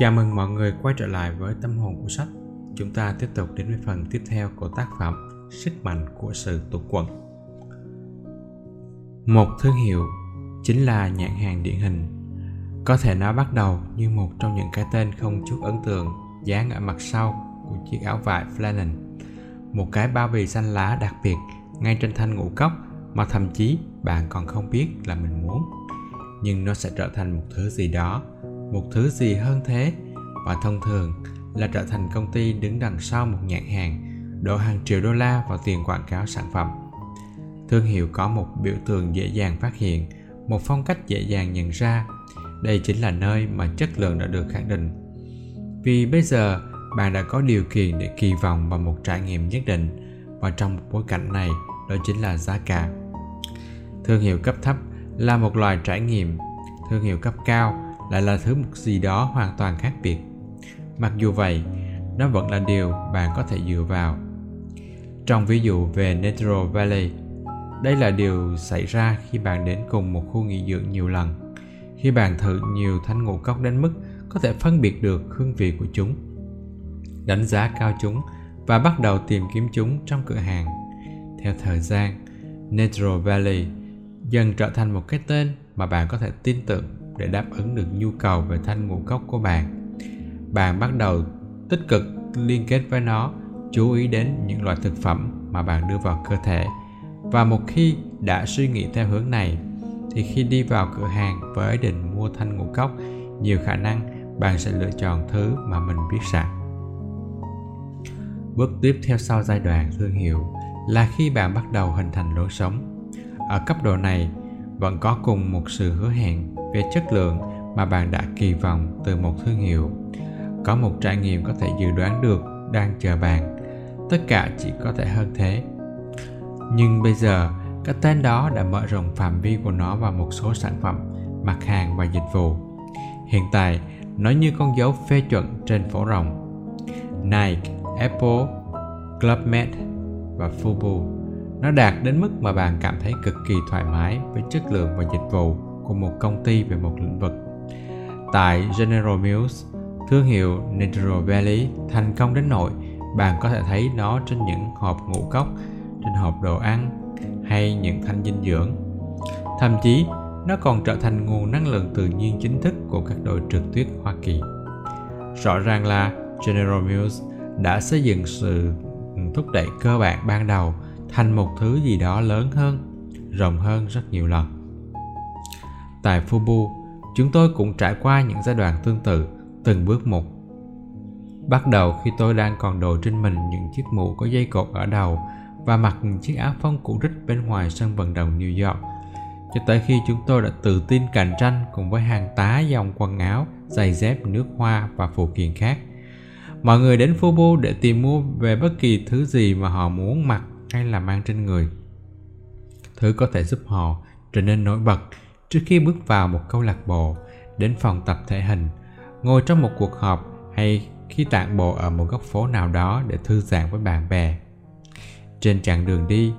Chào mừng mọi người quay trở lại với tâm hồn của sách. Chúng ta tiếp tục đến với phần tiếp theo của tác phẩm Sức mạnh của sự tụt quần. Một thương hiệu chính là nhãn hàng điển hình. Có thể nó bắt đầu như một trong những cái tên không chút ấn tượng, dán ở mặt sau của chiếc áo vải flannel. Một cái bao bì xanh lá đặc biệt ngay trên thanh ngũ cốc mà thậm chí bạn còn không biết là mình muốn. Nhưng nó sẽ trở thành một thứ gì đó một thứ gì hơn thế. Và thông thường là trở thành công ty đứng đằng sau một nhãn hàng, đổ hàng triệu đô la vào tiền quảng cáo sản phẩm. Thương hiệu có một biểu tượng dễ dàng phát hiện, một phong cách dễ dàng nhận ra. Đây chính là nơi mà chất lượng đã được khẳng định. Vì bây giờ, bạn đã có điều kiện để kỳ vọng vào một trải nghiệm nhất định, và trong một bối cảnh này, đó chính là giá cả. Thương hiệu cấp thấp là một loài trải nghiệm. Thương hiệu cấp cao lại là thứ một gì đó hoàn toàn khác biệt. Mặc dù vậy, nó vẫn là điều bạn có thể dựa vào. Trong ví dụ về Natural Valley, đây là điều xảy ra khi bạn đến cùng một khu nghỉ dưỡng nhiều lần. Khi bạn thử nhiều thanh ngũ cốc đến mức có thể phân biệt được hương vị của chúng, đánh giá cao chúng và bắt đầu tìm kiếm chúng trong cửa hàng. Theo thời gian, Natural Valley dần trở thành một cái tên mà bạn có thể tin tưởng để đáp ứng được nhu cầu về thanh ngũ cốc của bạn bạn bắt đầu tích cực liên kết với nó, chú ý đến những loại thực phẩm mà bạn đưa vào cơ thể. Và một khi đã suy nghĩ theo hướng này, thì khi đi vào cửa hàng với ý định mua thanh ngũ cốc, nhiều khả năng bạn sẽ lựa chọn thứ mà mình biết sẵn bước tiếp theo sau giai đoạn thương hiệu là khi bạn bắt đầu hình thành lối sống. Ở cấp độ này, vẫn có cùng một sự hứa hẹn về chất lượng mà bạn đã kỳ vọng từ một thương hiệu. Có một trải nghiệm có thể dự đoán được đang chờ bạn. Tất cả chỉ có thể hơn thế. Nhưng bây giờ cái tên đó đã mở rộng phạm vi của nó vào một số sản phẩm mặt hàng và dịch vụ. Hiện tại nó như con dấu phê chuẩn trên phố rồng Nike, Apple, Club Med và Fubu. Nó đạt đến mức mà bạn cảm thấy cực kỳ thoải mái với chất lượng và dịch vụ của một công ty về một lĩnh vực. Tại General Mills, thương hiệu Natural Valley thành công đến nỗi bạn có thể thấy nó trên những hộp ngũ cốc, trên hộp đồ ăn hay những thanh dinh dưỡng. Thậm chí, nó còn trở thành nguồn năng lượng tự nhiên chính thức của các đội trượt tuyết Hoa Kỳ. Rõ ràng là General Mills đã xây dựng sự thúc đẩy cơ bản ban đầu thành một thứ gì đó lớn hơn, rộng hơn rất nhiều lần. Tại Fubu, chúng tôi cũng trải qua những giai đoạn tương tự, từng bước một. Bắt đầu khi tôi đang còn đội trên mình những chiếc mũ có dây cột ở đầu và mặc những chiếc áo phông cũ rích bên ngoài sân vận động New York. Cho tới khi chúng tôi đã tự tin cạnh tranh cùng với hàng tá dòng quần áo, giày dép, nước hoa và phụ kiện khác. Mọi người đến Fubu để tìm mua về bất kỳ thứ gì mà họ muốn mặc hay là mang trên người. Thứ có thể giúp họ trở nên nổi bật trước khi bước vào một câu lạc bộ, đến phòng tập thể hình, ngồi trong một cuộc họp hay khi tản bộ ở một góc phố nào đó để thư giãn với bạn bè. Trên chặng đường đi,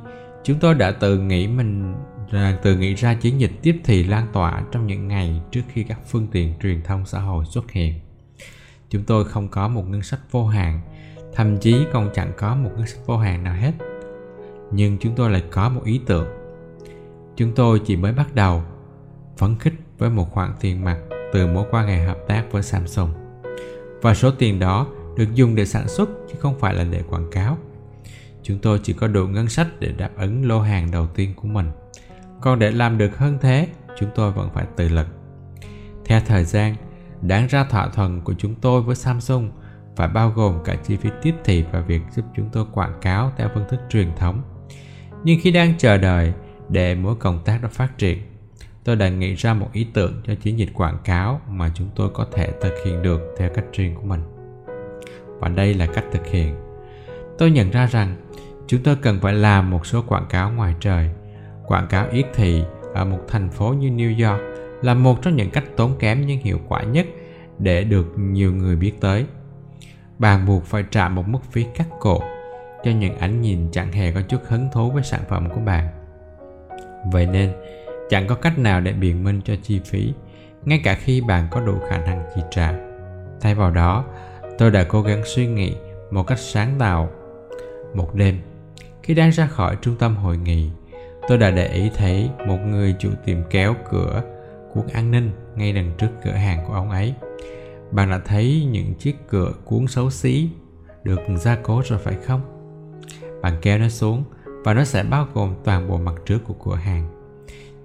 chúng tôi đã tự nghĩ mình à, tự nghĩ ra chiến dịch tiếp thị lan tỏa trong những ngày trước khi các phương tiện truyền thông xã hội xuất hiện. Chúng tôi không có một ngân sách vô hạn, thậm chí còn chẳng có một ngân sách vô hạn nào hết. Nhưng chúng tôi lại có một ý tưởng. Chúng tôi chỉ mới bắt đầu phấn khích với một khoản tiền mặt từ mối quan hệ hợp tác với Samsung. Và số tiền đó được dùng để sản xuất chứ không phải là để quảng cáo. Chúng tôi chỉ có đủ ngân sách để đáp ứng lô hàng đầu tiên của mình. Còn để làm được hơn thế, chúng tôi vẫn phải tự lực. Theo thời gian, đáng ra thỏa thuận của chúng tôi với Samsung phải bao gồm cả chi phí tiếp thị và việc giúp chúng tôi quảng cáo theo phương thức truyền thống. Nhưng khi đang chờ đợi để mối công tác đó phát triển, tôi đã nghĩ ra một ý tưởng cho chiến dịch quảng cáo mà chúng tôi có thể thực hiện được theo cách riêng của mình. Và đây là cách thực hiện. Tôi nhận ra rằng chúng tôi cần phải làm một số quảng cáo ngoài trời. Quảng cáo yết thị ở một thành phố như new york là một trong những cách tốn kém nhưng hiệu quả nhất để được nhiều người biết tới. Bạn buộc phải trả một mức phí cắt cổ cho những ánh nhìn chẳng hề có chút hứng thú với sản phẩm của bạn. Vậy nên chẳng có cách nào để biện minh cho chi phí ngay cả khi bạn có đủ khả năng chi trả Thay vào đó, tôi đã cố gắng suy nghĩ một cách sáng tạo. Một đêm, khi đang ra khỏi trung tâm hội nghị, tôi đã để ý thấy một người chủ tiệm kéo cửa cuốn an ninh ngay đằng trước cửa hàng của ông ấy. Bạn đã thấy những chiếc cửa cuốn xấu xí được gia cố rồi phải không? Bạn kéo nó xuống và nó sẽ bao gồm toàn bộ mặt trước của cửa hàng.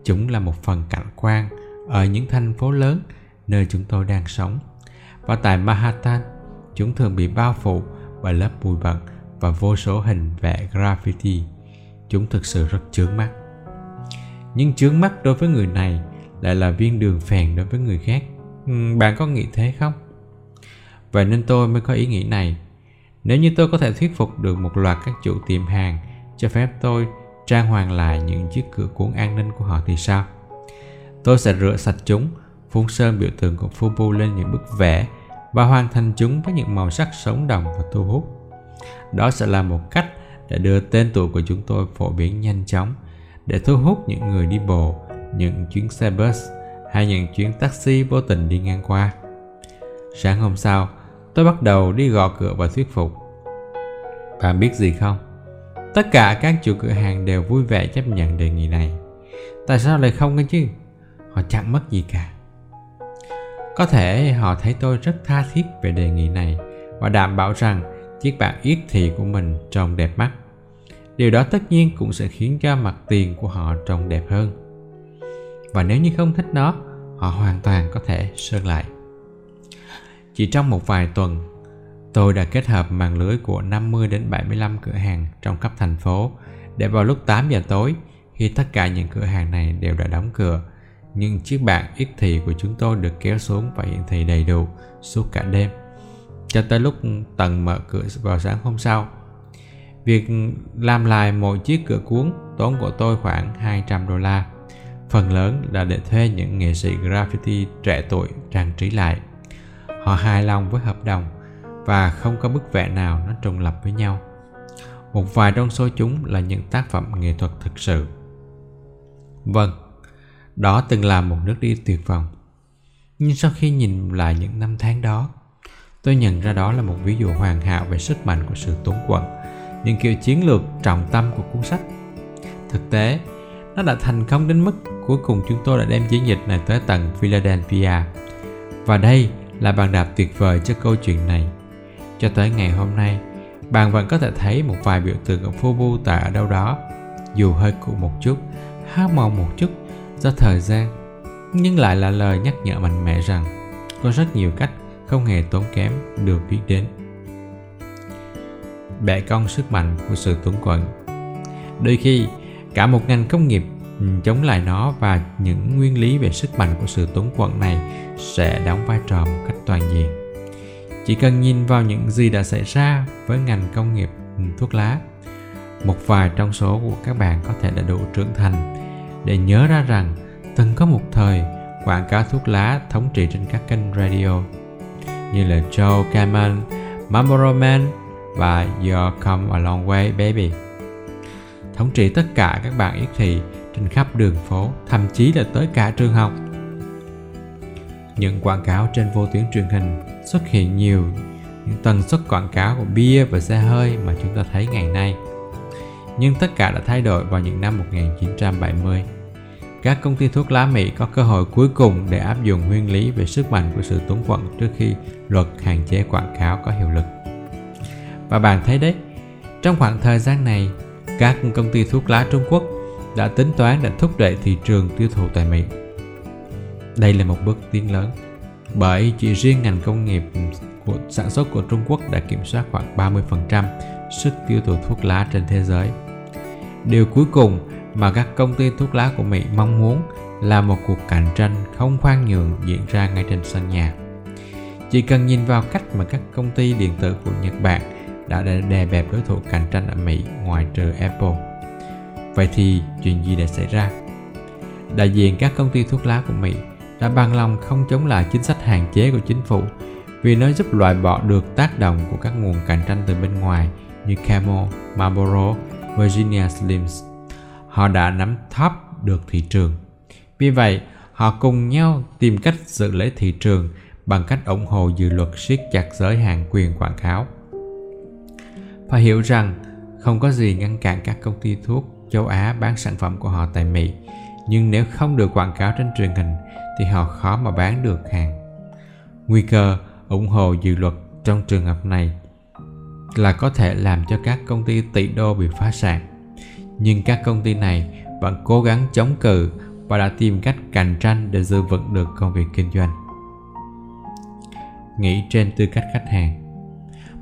Chúng là một phần cảnh quan ở những thành phố lớn nơi chúng tôi đang sống. Và tại Manhattan, chúng thường bị bao phủ bởi lớp bụi bẩn và vô số hình vẽ graffiti. Chúng thực sự rất chướng mắt. Nhưng chướng mắt đối với người này lại là viên đường phèn đối với người khác. Ừ, bạn có nghĩ thế không? Vậy nên tôi mới có ý nghĩ này. Nếu như tôi có thể thuyết phục được một loạt các chủ tiệm hàng cho phép tôi trang hoàng lại những chiếc cửa cuốn an ninh của họ thì sao? Tôi sẽ rửa sạch chúng, phun sơn biểu tượng của Fubu lên những bức vẽ và hoàn thành chúng với những màu sắc sống động và thu hút. Đó sẽ là một cách để đưa tên tuổi của chúng tôi phổ biến nhanh chóng để thu hút những người đi bộ, những chuyến xe bus hay những chuyến taxi vô tình đi ngang qua. Sáng hôm sau, tôi bắt đầu đi gõ cửa và thuyết phục. Bạn biết gì không? Tất cả các chủ cửa hàng đều vui vẻ chấp nhận đề nghị này. Tại sao lại không cơ chứ? Họ chẳng mất gì cả. Có thể họ thấy tôi rất tha thiết về đề nghị này và đảm bảo rằng chiếc bàn yết thị của mình trông đẹp mắt. Điều đó tất nhiên cũng sẽ khiến cho mặt tiền của họ trông đẹp hơn. Và nếu như không thích nó, họ hoàn toàn có thể sơn lại. Chỉ trong một vài tuần, tôi đã kết hợp mạng lưới của 50 đến 75 cửa hàng trong khắp thành phố để vào lúc 8 giờ tối, khi tất cả những cửa hàng này đều đã đóng cửa, nhưng chiếc bảng ít thị của chúng tôi được kéo xuống và hiển thị đầy đủ suốt cả đêm, cho tới lúc tầng mở cửa vào sáng hôm sau. Việc làm lại mỗi chiếc cửa cuốn tốn của tôi khoảng 200 đô la. Phần lớn là để thuê những nghệ sĩ graffiti trẻ tuổi trang trí lại. Họ hài lòng với hợp đồng và không có bức vẽ nào nó trùng lập với nhau. Một vài trong số chúng là những tác phẩm nghệ thuật thực sự. Vâng, đó từng là một nước đi tuyệt vọng. Nhưng sau khi nhìn lại những năm tháng đó, tôi nhận ra đó là một ví dụ hoàn hảo về sức mạnh của sự tốn quận, những kiểu chiến lược trọng tâm của cuốn sách. Thực tế, nó đã thành công đến mức cuối cùng chúng tôi đã đem chiến dịch này tới tận Philadelphia. Và đây là bàn đạp tuyệt vời cho câu chuyện này. Cho tới ngày hôm nay, bạn vẫn có thể thấy một vài biểu tượng của Phobu tại ở đâu đó, dù hơi cũ một chút, hao mòn một chút do thời gian, nhưng lại là lời nhắc nhở mạnh mẽ rằng có rất nhiều cách không hề tốn kém được biết đến. Bẻ cong sức mạnh của sự túng quẫn Đôi khi, cả một ngành công nghiệp ừ, chống lại nó và những nguyên lý về sức mạnh của sự túng quẫn này sẽ đóng vai trò một cách toàn diện. Chỉ cần nhìn vào những gì đã xảy ra với ngành công nghiệp thuốc lá, một vài trong số của các bạn có thể đã đủ trưởng thành để nhớ ra rằng từng có một thời quảng cáo thuốc lá thống trị trên các kênh radio như là Joe Cameron, Marlboro Man và You're Come a Long Way Baby. Thống trị tất cả các bạn yết thị trên khắp đường phố, thậm chí là tới cả trường học. Những quảng cáo trên vô tuyến truyền hình xuất hiện nhiều những tần suất quảng cáo của bia và xe hơi mà chúng ta thấy ngày nay. Nhưng tất cả đã thay đổi vào những năm 1970 các công ty thuốc lá Mỹ có cơ hội cuối cùng để áp dụng nguyên lý về sức mạnh của sự túng quẫn trước khi luật hạn chế quảng cáo có hiệu lực. Và bạn thấy đấy, trong khoảng thời gian này, các công ty thuốc lá Trung Quốc đã tính toán để thúc đẩy thị trường tiêu thụ tại Mỹ. Đây là một bước tiến lớn, bởi chỉ riêng ngành công nghiệp của, sản xuất của Trung Quốc đã kiểm soát khoảng 30% sức tiêu thụ thuốc lá trên thế giới. Điều cuối cùng mà các công ty thuốc lá của Mỹ mong muốn là một cuộc cạnh tranh không khoan nhượng diễn ra ngay trên sân nhà. Chỉ cần nhìn vào cách mà các công ty điện tử của Nhật Bản đã đè bẹp đối thủ cạnh tranh ở Mỹ ngoài trừ Apple. Vậy thì chuyện gì đã xảy ra? Đại diện các công ty thuốc lá của Mỹ đã bằng lòng không chống lại chính sách hạn chế của chính phủ vì nó giúp loại bỏ được tác động của các nguồn cạnh tranh từ bên ngoài như Camel, Marlboro, Virginia Slims họ đã nắm thóp được thị trường. Vì vậy, họ cùng nhau tìm cách xử lấy thị trường bằng cách ủng hộ dự luật siết chặt giới hạn quyền quảng cáo. Phải hiểu rằng không có gì ngăn cản các công ty thuốc châu Á bán sản phẩm của họ tại Mỹ, nhưng nếu không được quảng cáo trên truyền hình thì họ khó mà bán được hàng. Nguy cơ ủng hộ dự luật trong trường hợp này là có thể làm cho các công ty tỷ đô bị phá sản. Nhưng các công ty này vẫn cố gắng chống cự và đã tìm cách cạnh tranh để giữ vững được công việc kinh doanh. Nghĩ trên tư cách khách hàng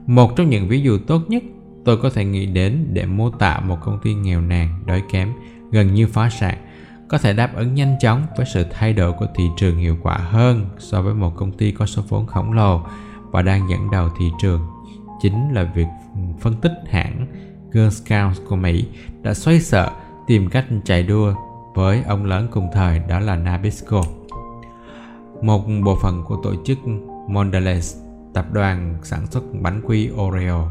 Một trong những ví dụ tốt nhất tôi có thể nghĩ đến để mô tả một công ty nghèo nàn, đói kém, gần như phá sản có thể đáp ứng nhanh chóng với sự thay đổi của thị trường hiệu quả hơn so với một công ty có số vốn khổng lồ và đang dẫn đầu thị trường chính là việc phân tích hãng Girl Scouts của Mỹ đã xoay sở tìm cách chạy đua với ông lớn cùng thời đó là Nabisco. Một bộ phận của tổ chức Mondelez, tập đoàn sản xuất bánh quy Oreo.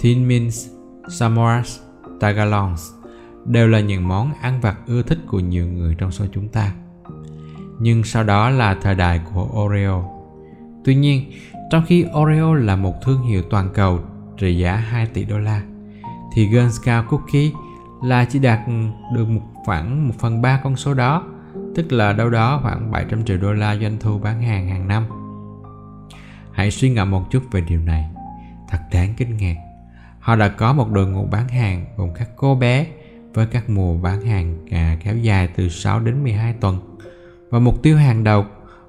Thin Mints, Samoas, Tagalongs đều là những món ăn vặt ưa thích của nhiều người trong số chúng ta. Nhưng sau đó là thời đại của Oreo. Tuy nhiên, trong khi Oreo là một thương hiệu toàn cầu trị giá 2 tỷ đô la, thì Girl Scout Cookie là chỉ đạt được một khoảng 1 phần 3 con số đó, tức là đâu đó khoảng 700 triệu đô la doanh thu bán hàng hàng năm. Hãy suy ngẫm một chút về điều này. Thật đáng kinh ngạc. Họ đã có một đội ngũ bán hàng gồm các cô bé với các mùa bán hàng à, kéo dài từ 6 đến 12 tuần. Và mục tiêu hàng đầu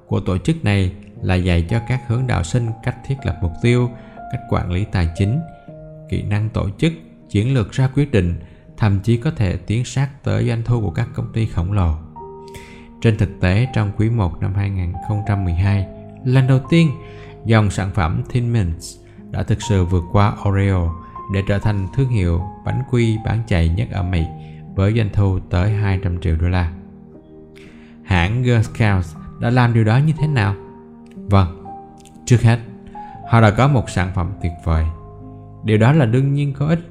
của tổ chức này là dạy cho các hướng đạo sinh cách thiết lập mục tiêu, cách quản lý tài chính, kỹ năng tổ chức, chiến lược ra quyết định, thậm chí có thể tiến sát tới doanh thu của các công ty khổng lồ. Trên thực tế, trong quý 1 năm 2012, lần đầu tiên, dòng sản phẩm Thin Mints đã thực sự vượt qua Oreo để trở thành thương hiệu bánh quy bán chạy nhất ở Mỹ với doanh thu tới 200 triệu đô la. Hãng Girl Scouts đã làm điều đó như thế nào? Vâng, trước hết, họ đã có một sản phẩm tuyệt vời. Điều đó là đương nhiên có ích.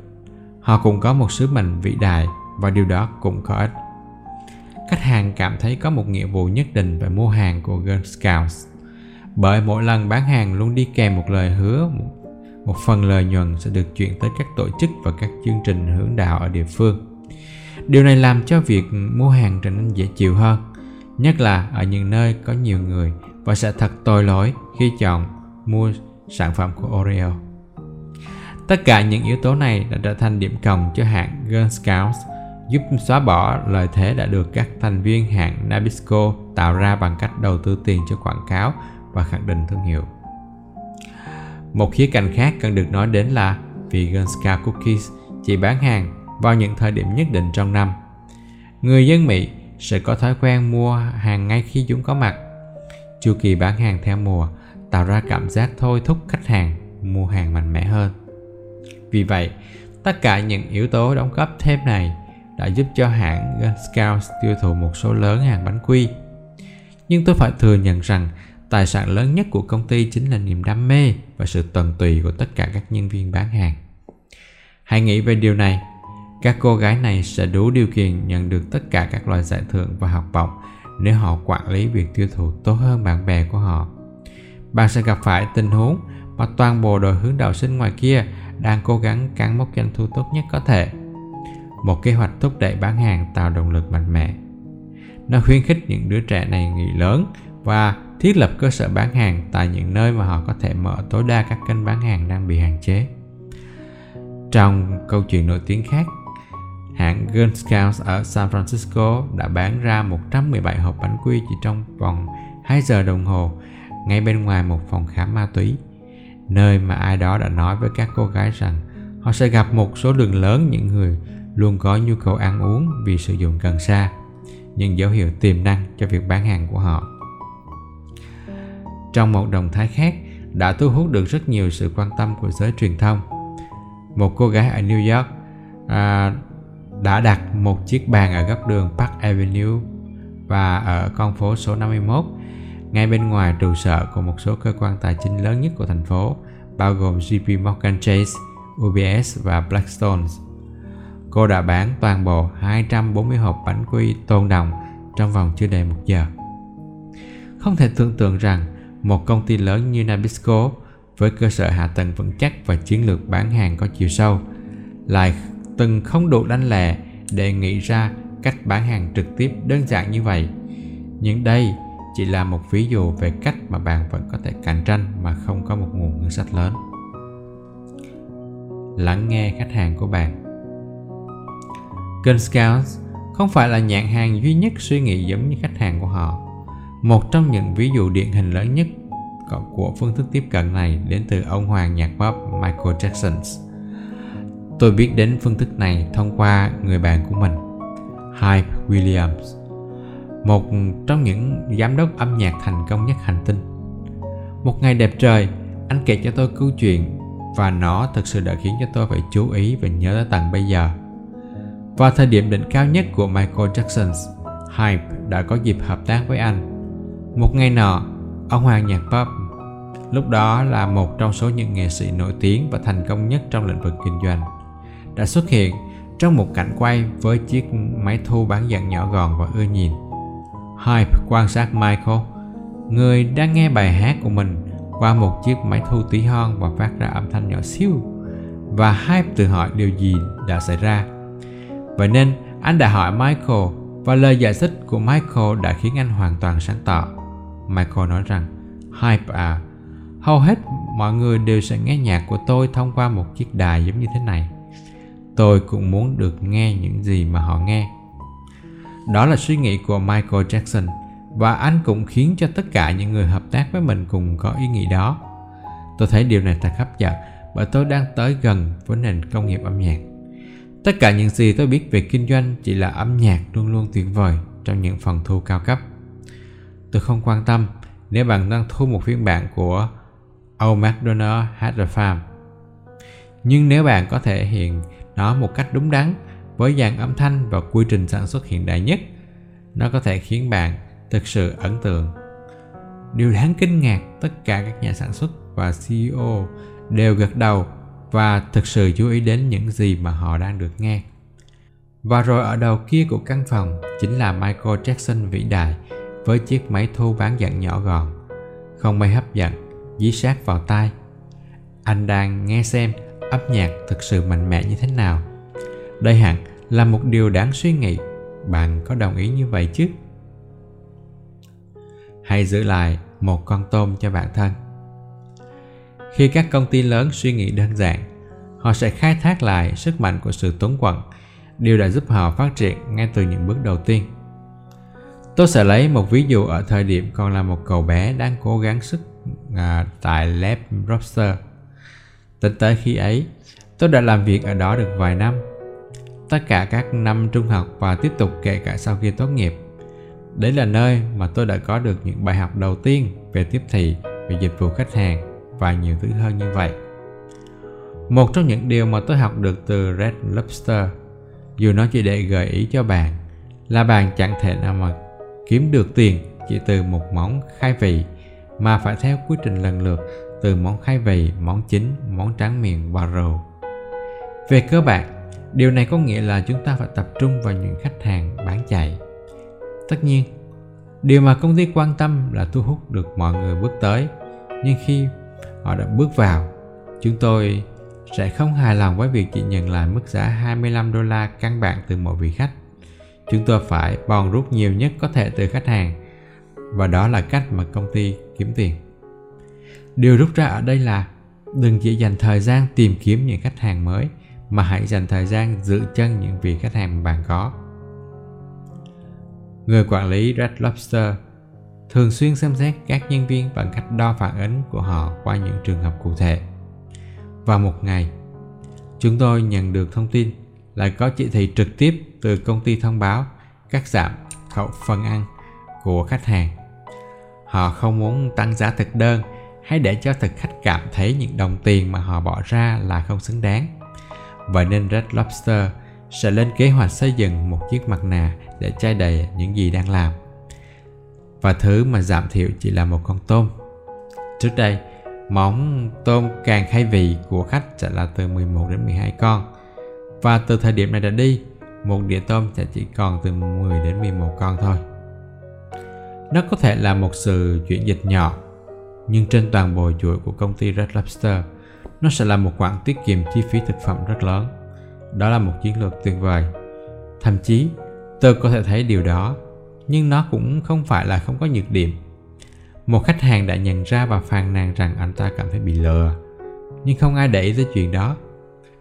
Họ cũng có một sứ mệnh vĩ đại và điều đó cũng có ích. Khách hàng cảm thấy có một nghĩa vụ nhất định về mua hàng của Girl Scouts bởi mỗi lần bán hàng luôn đi kèm một lời hứa một phần lợi nhuận sẽ được chuyển tới các tổ chức và các chương trình hướng đạo ở địa phương. Điều này làm cho việc mua hàng trở nên dễ chịu hơn, nhất là ở những nơi có nhiều người và sẽ thật tội lỗi khi chọn mua sản phẩm của Oreo. Tất cả những yếu tố này đã trở thành điểm cộng cho hãng Girl Scouts giúp xóa bỏ lợi thế đã được các thành viên hãng Nabisco tạo ra bằng cách đầu tư tiền cho quảng cáo và khẳng định thương hiệu. Một khía cạnh khác cần được nói đến là Vegan Scout Cookies chỉ bán hàng vào những thời điểm nhất định trong năm. Người dân Mỹ sẽ có thói quen mua hàng ngay khi chúng có mặt. Chu kỳ bán hàng theo mùa tạo ra cảm giác thôi thúc khách hàng mua hàng mạnh mẽ hơn. Vì vậy, tất cả những yếu tố đóng góp thêm này đã giúp cho hãng Gunscout tiêu thụ một số lớn hàng bánh quy. Nhưng tôi phải thừa nhận rằng tài sản lớn nhất của công ty chính là niềm đam mê và sự tận tụy của tất cả các nhân viên bán hàng. Hãy nghĩ về điều này. Các cô gái này sẽ đủ điều kiện nhận được tất cả các loại giải thưởng và học bổng nếu họ quản lý việc tiêu thụ tốt hơn bạn bè của họ. Bạn sẽ gặp phải tình huống mà toàn bộ đội hướng đạo sinh ngoài kia đang cố gắng cắn mốc doanh thu tốt nhất có thể. Một kế hoạch thúc đẩy bán hàng tạo động lực mạnh mẽ. Nó khuyến khích những đứa trẻ này nghĩ lớn và thiết lập cơ sở bán hàng tại những nơi mà họ có thể mở tối đa các kênh bán hàng đang bị hạn chế. Trong câu chuyện nổi tiếng khác, hãng Girl Scouts ở San Francisco đã bán ra 117 hộp bánh quy chỉ trong vòng 2 giờ đồng hồ ngay bên ngoài một phòng khám ma túy, nơi mà ai đó đã nói với các cô gái rằng họ sẽ gặp một số lượng lớn những người luôn có nhu cầu ăn uống vì sử dụng cần sa, những dấu hiệu tiềm năng cho việc bán hàng của họ trong một động thái khác đã thu hút được rất nhiều sự quan tâm của giới truyền thông. Một cô gái ở New York à, đã đặt một chiếc bàn ở góc đường Park Avenue và ở con phố số 51 ngay bên ngoài trụ sở của một số cơ quan tài chính lớn nhất của thành phố bao gồm JP Morgan Chase, UBS và Blackstone. Cô đã bán toàn bộ 240 hộp bánh quy tôn đồng trong vòng chưa đầy một giờ. không thể tưởng tượng rằng một công ty lớn như Nabisco với cơ sở hạ tầng vững chắc và chiến lược bán hàng có chiều sâu, lại từng không đủ đánh lẻ để nghĩ ra cách bán hàng trực tiếp đơn giản như vậy. Nhưng đây chỉ là một ví dụ về cách mà bạn vẫn có thể cạnh tranh mà không có một nguồn ngân sách lớn. Lắng nghe khách hàng của bạn Gun Scouts không phải là nhãn hàng duy nhất suy nghĩ giống như khách hàng của họ. Một trong những ví dụ điển hình lớn nhất của phương thức tiếp cận này đến từ ông hoàng nhạc pop Michael Jackson. Tôi biết đến phương thức này thông qua người bạn của mình, Hype Williams, một trong những giám đốc âm nhạc thành công nhất hành tinh. Một ngày đẹp trời, anh kể cho tôi câu chuyện và nó thực sự đã khiến cho tôi phải chú ý và nhớ tới tận bây giờ. Vào thời điểm đỉnh cao nhất của Michael Jackson, Hype đã có dịp hợp tác với anh. Một ngày nọ, ông hoàng nhạc pop lúc đó là một trong số những nghệ sĩ nổi tiếng và thành công nhất trong lĩnh vực kinh doanh đã xuất hiện trong một cảnh quay với chiếc máy thu bán dẫn nhỏ gọn và ưa nhìn. Hype quan sát Michael, người đang nghe bài hát của mình qua một chiếc máy thu tí hon và phát ra âm thanh nhỏ xíu. Và Hype tự hỏi điều gì đã xảy ra. Vậy nên anh đã hỏi Michael và lời giải thích của Michael đã khiến anh hoàn toàn sáng tỏ. Michael nói rằng, Hype à, hầu hết mọi người đều sẽ nghe nhạc của tôi thông qua một chiếc đài giống như thế này. Tôi cũng muốn được nghe những gì mà họ nghe. Đó là suy nghĩ của michael jackson và anh cũng khiến cho tất cả những người hợp tác với mình cùng có ý nghĩ đó. Tôi thấy điều này thật hấp dẫn bởi tôi đang tới gần với nền công nghiệp âm nhạc. Tất cả những gì tôi biết về kinh doanh chỉ là âm nhạc luôn luôn tuyệt vời trong những phần thu cao cấp tôi không quan tâm nếu bạn đang thu một phiên bản của Old MacDonald Had a Farm. Nhưng nếu bạn có thể hiện nó một cách đúng đắn với dàn âm thanh và quy trình sản xuất hiện đại nhất, nó có thể khiến bạn thực sự ấn tượng. Điều đáng kinh ngạc, tất cả các nhà sản xuất và ceo đều gật đầu và thực sự chú ý đến những gì mà họ đang được nghe. Và rồi ở đầu kia của căn phòng chính là Michael Jackson vĩ đại với chiếc máy thu bán dẫn nhỏ gọn, không mấy hấp dẫn, dí sát vào tai. Anh đang nghe xem âm nhạc thực sự mạnh mẽ như thế nào. Đây hẳn là một điều đáng suy nghĩ. Bạn có đồng ý như vậy chứ? Hãy giữ lại một con tôm cho bản thân. Khi các công ty lớn suy nghĩ đơn giản họ sẽ khai thác lại sức mạnh của sự tốn quận điều đã giúp họ phát triển ngay từ những bước đầu tiên tôi sẽ lấy một ví dụ ở thời điểm còn là một cậu bé đang cố gắng sức à, tại lab Robster Tính tới khi ấy, tôi đã làm việc ở đó được vài năm. Tất cả các năm trung học và tiếp tục kể cả sau khi tốt nghiệp. Đấy là nơi mà tôi đã có được những bài học đầu tiên về tiếp thị, về dịch vụ khách hàng và nhiều thứ hơn như vậy. Một trong những điều mà tôi học được từ Red Lobster, dù nó chỉ để gợi ý cho bạn, là bạn chẳng thể nào mà kiếm được tiền chỉ từ một món khai vị mà phải theo quy trình lần lượt từ món khai vị, món chính, món tráng miệng và rượu. Về cơ bản, điều này có nghĩa là chúng ta phải tập trung vào những khách hàng bán chạy. Tất nhiên, điều mà công ty quan tâm là thu hút được mọi người bước tới, nhưng khi họ đã bước vào, chúng tôi sẽ không hài lòng với việc chỉ nhận lại mức giá 25 đô la căn bản từ mỗi vị khách. Chúng tôi phải bòn rút nhiều nhất có thể từ khách hàng. Và đó là cách mà công ty kiếm tiền. Điều rút ra ở đây là đừng chỉ dành thời gian tìm kiếm những khách hàng mới, mà hãy dành thời gian giữ chân những vị khách hàng bạn có. Người quản lý Red Lobster thường xuyên xem xét các nhân viên bằng cách đo phản ứng của họ qua những trường hợp cụ thể. Vào một ngày, chúng tôi nhận được thông tin là có chỉ thị trực tiếp từ công ty thông báo cắt giảm khẩu phần ăn của khách hàng họ không muốn tăng giá thực đơn hay để cho thực khách cảm thấy những đồng tiền mà họ bỏ ra là không xứng đáng. Vậy nên Red Lobster sẽ lên kế hoạch xây dựng một chiếc mặt nạ để che đầy những gì đang làm. Và thứ mà giảm thiểu chỉ là một con tôm. Trước đây, món tôm càng khai vị của khách sẽ là từ 11 đến 12 con. Và từ thời điểm này đã đi, một đĩa tôm sẽ chỉ còn từ 10 đến 11 con thôi. Nó có thể là một sự chuyển dịch nhỏ, nhưng trên toàn bộ chuỗi của công ty Red Lobster, nó sẽ là một khoản tiết kiệm chi phí thực phẩm rất lớn. Đó là một chiến lược tuyệt vời. Thậm chí, tôi có thể thấy điều đó, nhưng nó cũng không phải là không có nhược điểm. Một khách hàng đã nhận ra và phàn nàn rằng anh ta cảm thấy bị lừa, nhưng không ai để ý tới chuyện đó.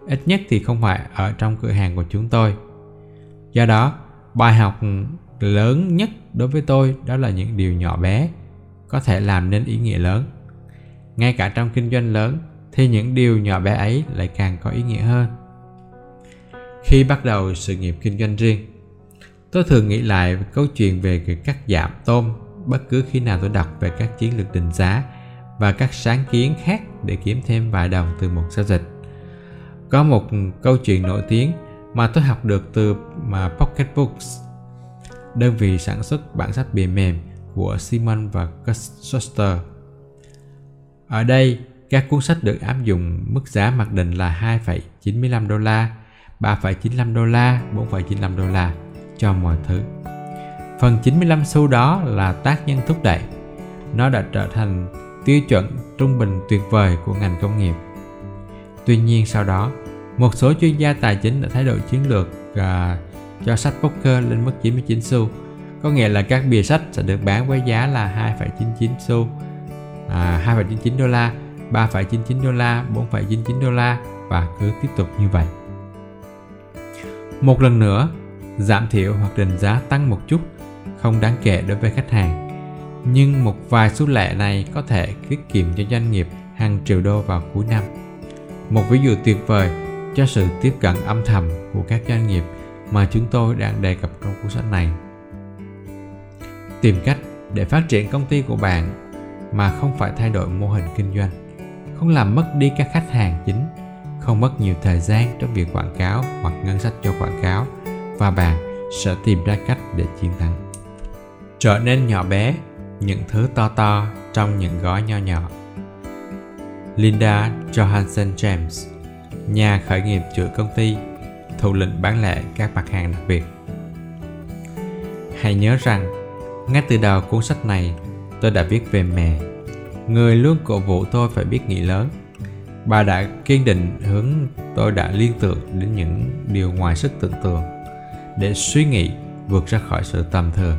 Ít nhất thì không phải ở trong cửa hàng của chúng tôi. Do đó, bài học lớn nhất đối với tôi đó là những điều nhỏ bé có thể làm nên ý nghĩa lớn. Ngay cả trong kinh doanh lớn thì những điều nhỏ bé ấy lại càng có ý nghĩa hơn. Khi bắt đầu sự nghiệp kinh doanh riêng tôi thường nghĩ lại câu chuyện về việc cắt giảm tôm bất cứ khi nào tôi đọc về các chiến lược định giá và các sáng kiến khác để kiếm thêm vài đồng từ một giao dịch có một câu chuyện nổi tiếng mà tôi học được từ mà Pocket Books đơn vị sản xuất bản sách bìa mềm của Simon và Schuster. Ở đây, các cuốn sách được áp dụng mức giá mặc định là 2,95 đô la, 3,95 đô la, 4,95 đô la cho mọi thứ. Phần 95 xu đó là tác nhân thúc đẩy. Nó đã trở thành tiêu chuẩn trung bình tuyệt vời của ngành công nghiệp. Tuy nhiên sau đó, một số chuyên gia tài chính đã thay đổi chiến lược uh, cho sách poker lên mức 99 xu. Có nghĩa là các bìa sách sẽ được bán với giá là 2,99 xu à, 2,99 đô la 3,99 đô la 4,99 đô la và cứ tiếp tục như vậy. Một lần nữa giảm thiểu hoặc định giá tăng một chút không đáng kể đối với khách hàng. Nhưng một vài số lệ này có thể tiết kiệm cho doanh nghiệp hàng triệu đô vào cuối năm. Một ví dụ tuyệt vời cho sự tiếp cận âm thầm của các doanh nghiệp mà chúng tôi đang đề cập trong cuốn sách này. Tìm cách để phát triển công ty của bạn mà không phải thay đổi mô hình kinh doanh. Không làm mất đi các khách hàng chính, không mất nhiều thời gian trong việc quảng cáo hoặc ngân sách cho quảng cáo và bạn sẽ tìm ra cách để chiến thắng. Trở nên nhỏ bé, những thứ to to trong những gói nho nhỏ. Linda Johansson James nhà khởi nghiệp chuỗi công ty thủ lĩnh bán lẻ các mặt hàng đặc biệt. Hãy nhớ rằng, ngay từ đầu cuốn sách này, tôi đã viết về mẹ. Người luôn cổ vũ tôi phải biết nghĩ lớn. Bà đã kiên định hướng tôi đã liên tưởng đến những điều ngoài sức tưởng tượng để suy nghĩ vượt ra khỏi sự tầm thường.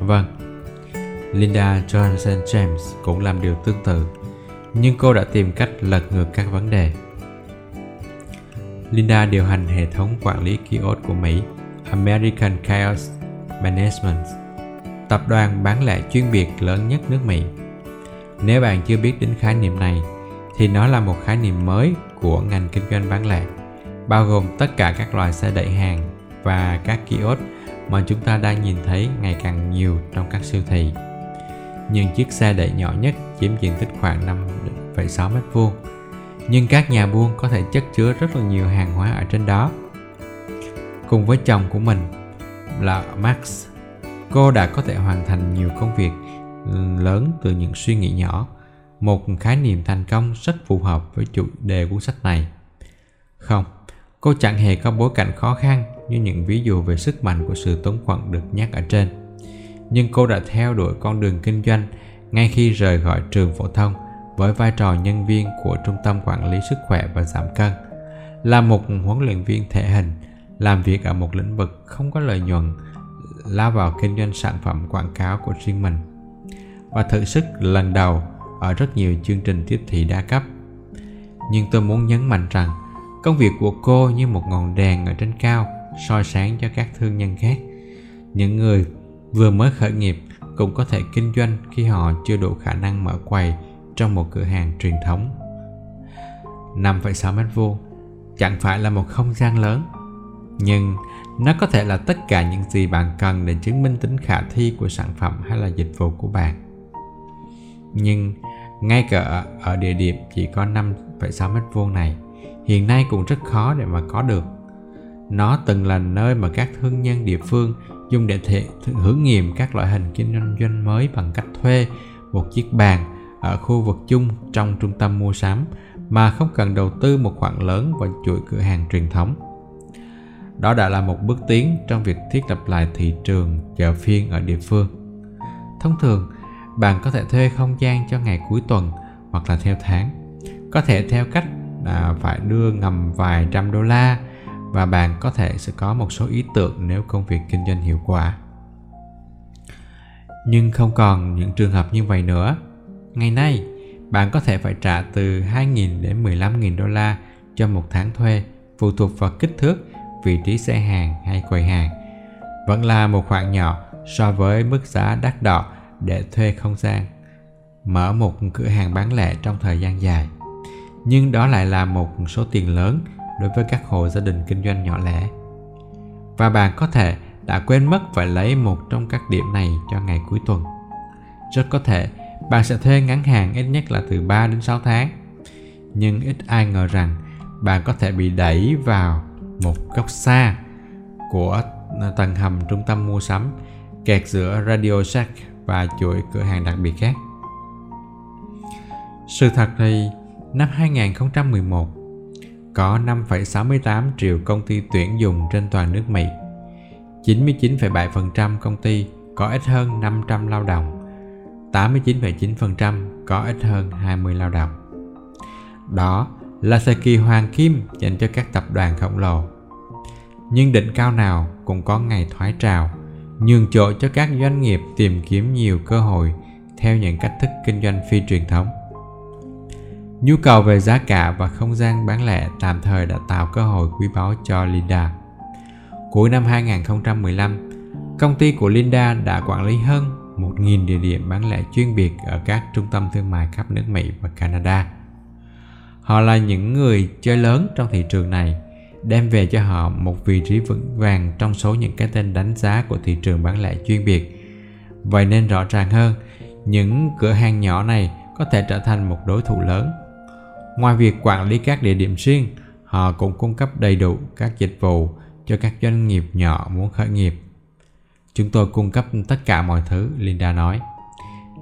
Vâng linda johnson james cũng làm điều tương tự, nhưng cô đã tìm cách lật ngược các vấn đề. Linda điều hành hệ thống quản lý kiosk của Mỹ American Chaos Management, tập đoàn bán lẻ chuyên biệt lớn nhất nước Mỹ. Nếu bạn chưa biết đến khái niệm này, thì nó là một khái niệm mới của ngành kinh doanh bán lẻ, bao gồm tất cả các loại xe đẩy hàng và các kiosk mà chúng ta đang nhìn thấy ngày càng nhiều trong các siêu thị. Những chiếc xe đẩy nhỏ nhất chiếm diện tích khoảng 5,6 mét vuông nhưng các nhà buôn có thể chất chứa rất là nhiều hàng hóa ở trên đó. Cùng với chồng của mình là Max, cô đã có thể hoàn thành nhiều công việc lớn từ những suy nghĩ nhỏ, một khái niệm thành công rất phù hợp với chủ đề cuốn sách này. Không, cô chẳng hề có bối cảnh khó khăn như những ví dụ về sức mạnh của sự tốn quận được nhắc ở trên. Nhưng cô đã theo đuổi con đường kinh doanh ngay khi rời khỏi trường phổ thông với vai trò nhân viên của Trung tâm Quản lý Sức khỏe và Giảm cân. Là một huấn luyện viên thể hình, làm việc ở một lĩnh vực không có lợi nhuận, lao vào kinh doanh sản phẩm quảng cáo của riêng mình và thử sức lần đầu ở rất nhiều chương trình tiếp thị đa cấp. Nhưng tôi muốn nhấn mạnh rằng công việc của cô như một ngọn đèn ở trên cao soi sáng cho các thương nhân khác. Những người vừa mới khởi nghiệp cũng có thể kinh doanh khi họ chưa đủ khả năng mở quầy trong một cửa hàng truyền thống. 5,6 mét vuông chẳng phải là một không gian lớn, nhưng nó có thể là tất cả những gì bạn cần để chứng minh tính khả thi của sản phẩm hay là dịch vụ của bạn. Nhưng ngay cả ở địa điểm chỉ có 5,6 mét vuông này, hiện nay cũng rất khó để mà có được. Nó từng là nơi mà các thương nhân địa phương dùng để thể thử nghiệm các loại hình kinh doanh mới bằng cách thuê một chiếc bàn ở khu vực chung trong trung tâm mua sắm mà không cần đầu tư một khoản lớn vào chuỗi cửa hàng truyền thống. Đó đã là một bước tiến trong việc thiết lập lại thị trường chợ phiên ở địa phương. thông thường, bạn có thể thuê không gian cho ngày cuối tuần hoặc là theo tháng. Có thể theo cách là phải đưa ngầm vài trăm đô la và bạn có thể sẽ có một số ý tưởng nếu công việc kinh doanh hiệu quả. Nhưng không còn những trường hợp như vậy nữa. Ngày nay, bạn có thể phải trả từ 2.000 đến 15.000 đô la cho một tháng thuê, phụ thuộc vào kích thước, vị trí xe hàng hay quầy hàng. Vẫn là một khoản nhỏ so với mức giá đắt đỏ để thuê không gian, mở một cửa hàng bán lẻ trong thời gian dài. Nhưng đó lại là một số tiền lớn đối với các hộ gia đình kinh doanh nhỏ lẻ. Và bạn có thể đã quên mất phải lấy một trong các điểm này cho ngày cuối tuần. Rất có thể bạn sẽ thuê ngắn hạn ít nhất là từ 3 đến 6 tháng. Nhưng ít ai ngờ rằng bạn có thể bị đẩy vào một góc xa của tầng hầm trung tâm mua sắm kẹt giữa Radio Shack và chuỗi cửa hàng đặc biệt khác. Sự thật thì năm 2011 có 5,68 triệu công ty tuyển dụng trên toàn nước Mỹ. 99,7% công ty có ít hơn 500 lao động 89,9% có ít hơn 20 lao động. Đó là thời kỳ hoàng kim dành cho các tập đoàn khổng lồ. Nhưng đỉnh cao nào cũng có ngày thoái trào, nhường chỗ cho các doanh nghiệp tìm kiếm nhiều cơ hội theo những cách thức kinh doanh phi truyền thống. Nhu cầu về giá cả và không gian bán lẻ tạm thời đã tạo cơ hội quý báu cho Linda. Cuối năm 2015, công ty của Linda đã quản lý hơn 1.000 địa điểm bán lẻ chuyên biệt ở các trung tâm thương mại khắp nước Mỹ và Canada. Họ là những người chơi lớn trong thị trường này, đem về cho họ một vị trí vững vàng trong số những cái tên đánh giá của thị trường bán lẻ chuyên biệt. Vậy nên rõ ràng hơn, những cửa hàng nhỏ này có thể trở thành một đối thủ lớn. Ngoài việc quản lý các địa điểm riêng, họ cũng cung cấp đầy đủ các dịch vụ cho các doanh nghiệp nhỏ muốn khởi nghiệp Chúng tôi cung cấp tất cả mọi thứ, Linda nói.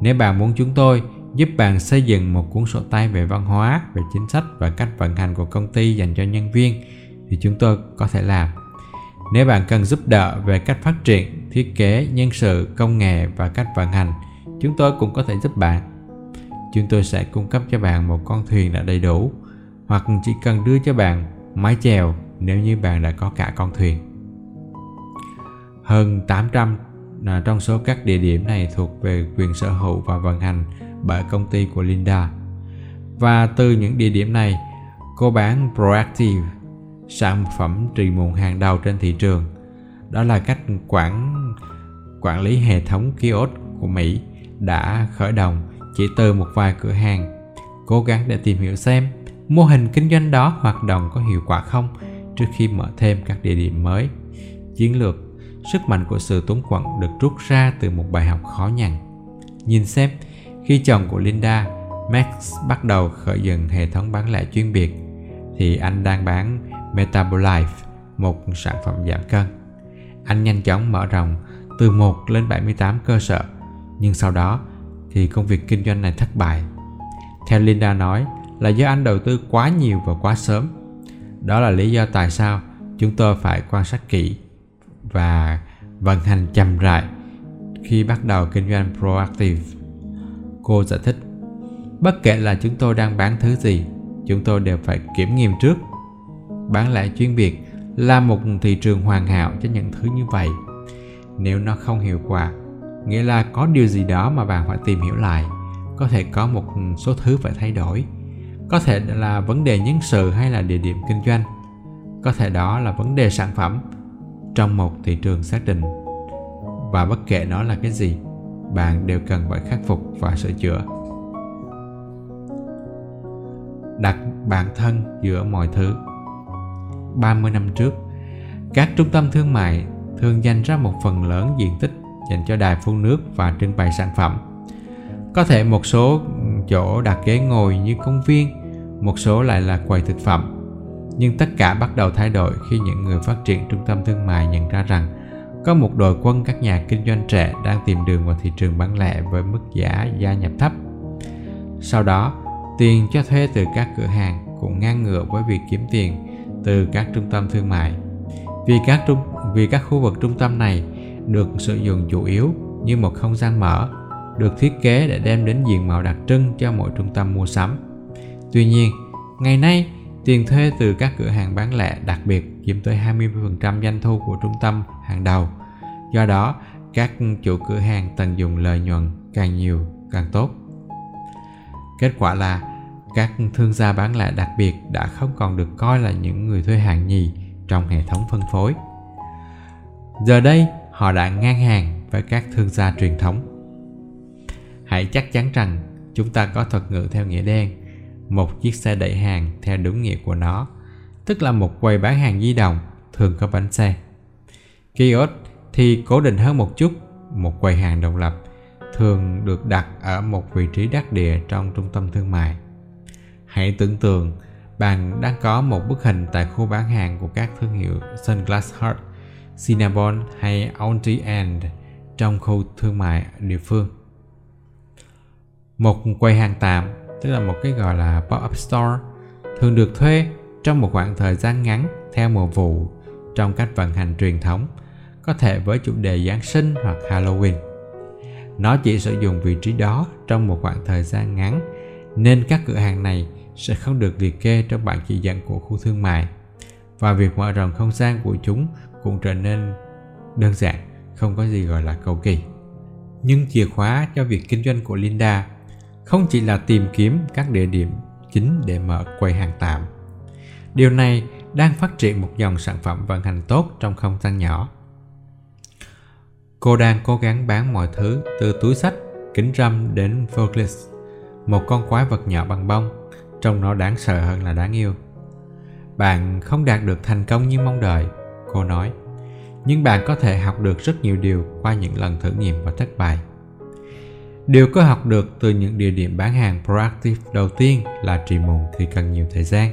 Nếu bạn muốn chúng tôi giúp bạn xây dựng một cuốn sổ tay về văn hóa, về chính sách và cách vận hành của công ty dành cho nhân viên thì chúng tôi có thể làm. Nếu bạn cần giúp đỡ về cách phát triển, thiết kế, nhân sự, công nghệ và cách vận hành, chúng tôi cũng có thể giúp bạn. Chúng tôi sẽ cung cấp cho bạn một con thuyền đã đầy đủ hoặc chỉ cần đưa cho bạn mái chèo nếu như bạn đã có cả con thuyền. Hơn 800 à, trong số các địa điểm này thuộc về quyền sở hữu và vận hành bởi công ty của Linda. Và từ những địa điểm này, cô bán Proactive, sản phẩm trị mụn hàng đầu trên thị trường. Đó là cách quản quản lý hệ thống kiosk của Mỹ đã khởi động chỉ từ một vài cửa hàng, cố gắng để tìm hiểu xem mô hình kinh doanh đó hoạt động có hiệu quả không trước khi mở thêm các địa điểm mới. Chiến lược sức mạnh của sự túng quẫn được rút ra từ một bài học khó nhằn. Nhìn xem, khi chồng của Linda, Max bắt đầu khởi dựng hệ thống bán lẻ chuyên biệt, thì anh đang bán Metabolife, một sản phẩm giảm cân. Anh nhanh chóng mở rộng từ 1 lên 78 cơ sở, nhưng sau đó thì công việc kinh doanh này thất bại. Theo Linda nói là do anh đầu tư quá nhiều và quá sớm. Đó là lý do tại sao chúng tôi phải quan sát kỹ và vận hành chậm rãi khi bắt đầu kinh doanh proactive. Cô giải thích, bất kể là chúng tôi đang bán thứ gì, chúng tôi đều phải kiểm nghiệm trước. Bán lẻ chuyên biệt là một thị trường hoàn hảo cho những thứ như vậy. Nếu nó không hiệu quả, nghĩa là có điều gì đó mà bạn phải tìm hiểu lại. Có thể có một số thứ phải thay đổi. Có thể là vấn đề nhân sự hay là địa điểm kinh doanh. Có thể đó là vấn đề sản phẩm trong một thị trường xác định, và bất kể nó là cái gì, bạn đều cần phải khắc phục và sửa chữa. Đặt bản thân giữa mọi thứ. 30 năm trước, các trung tâm thương mại thường dành ra một phần lớn diện tích dành cho đài phun nước và trưng bày sản phẩm. Có thể một số chỗ đặt ghế ngồi như công viên, một số lại là quầy thực phẩm nhưng tất cả bắt đầu thay đổi khi những người phát triển trung tâm thương mại nhận ra rằng có một đội quân các nhà kinh doanh trẻ đang tìm đường vào thị trường bán lẻ với mức giá gia nhập thấp. Sau đó, tiền cho thuê từ các cửa hàng cũng ngang ngửa với việc kiếm tiền từ các trung tâm thương mại. Vì các trung vì các khu vực trung tâm này được sử dụng chủ yếu như một không gian mở, được thiết kế để đem đến diện mạo đặc trưng cho mỗi trung tâm mua sắm. Tuy nhiên, ngày nay tiền thuê từ các cửa hàng bán lẻ đặc biệt chiếm tới 20% doanh thu của trung tâm hàng đầu. Do đó, các chủ cửa hàng tận dụng lợi nhuận càng nhiều càng tốt. Kết quả là các thương gia bán lẻ đặc biệt đã không còn được coi là những người thuê hàng nhì trong hệ thống phân phối. Giờ đây, họ đã ngang hàng với các thương gia truyền thống. Hãy chắc chắn rằng chúng ta có thuật ngữ theo nghĩa đen, một chiếc xe đẩy hàng theo đúng nghĩa của nó, tức là một quầy bán hàng di động thường có bánh xe. Kiosk thì cố định hơn một chút, một quầy hàng độc lập thường được đặt ở một vị trí đắc địa trong trung tâm thương mại. Hãy tưởng tượng bạn đang có một bức hình tại khu bán hàng của các thương hiệu Sunglass Hut, Cinnabon hay Auntie Anne trong khu thương mại địa phương. Một quầy hàng tạm, tức là một cái gọi là pop-up store, thường được thuê trong một khoảng thời gian ngắn theo mùa vụ trong cách vận hành truyền thống, có thể với chủ đề Giáng sinh hoặc Halloween. Nó chỉ sử dụng vị trí đó trong một khoảng thời gian ngắn, nên các cửa hàng này sẽ không được liệt kê trong bảng chỉ dẫn của khu thương mại và việc mở rộng không gian của chúng cũng trở nên đơn giản, không có gì gọi là cầu kỳ. Nhưng chìa khóa cho việc kinh doanh của Linda không chỉ là tìm kiếm các địa điểm chính để mở quầy hàng tạm. Điều này đang phát triển một dòng sản phẩm vận hành tốt trong không gian nhỏ. Cô đang cố gắng bán mọi thứ từ túi sách, kính râm đến Vocalist, một con quái vật nhỏ bằng bông, trông nó đáng sợ hơn là đáng yêu. Bạn không đạt được thành công như mong đợi, cô nói, nhưng bạn có thể học được rất nhiều điều qua những lần thử nghiệm và thất bại. Điều có học được từ những địa điểm bán hàng proactive đầu tiên là trì mụn thì cần nhiều thời gian.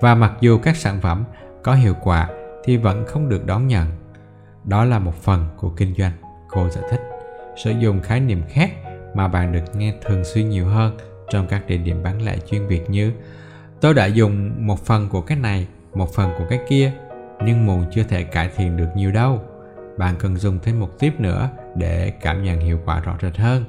Và mặc dù các sản phẩm có hiệu quả thì vẫn không được đón nhận. Đó là một phần của kinh doanh, cô giải thích. Sử dụng khái niệm khác mà bạn được nghe thường xuyên nhiều hơn trong các địa điểm bán lẻ chuyên biệt như tôi đã dùng một phần của cái này, một phần của cái kia, nhưng mụn chưa thể cải thiện được nhiều đâu. Bạn cần dùng thêm một tiếp nữa để cảm nhận hiệu quả rõ rệt hơn.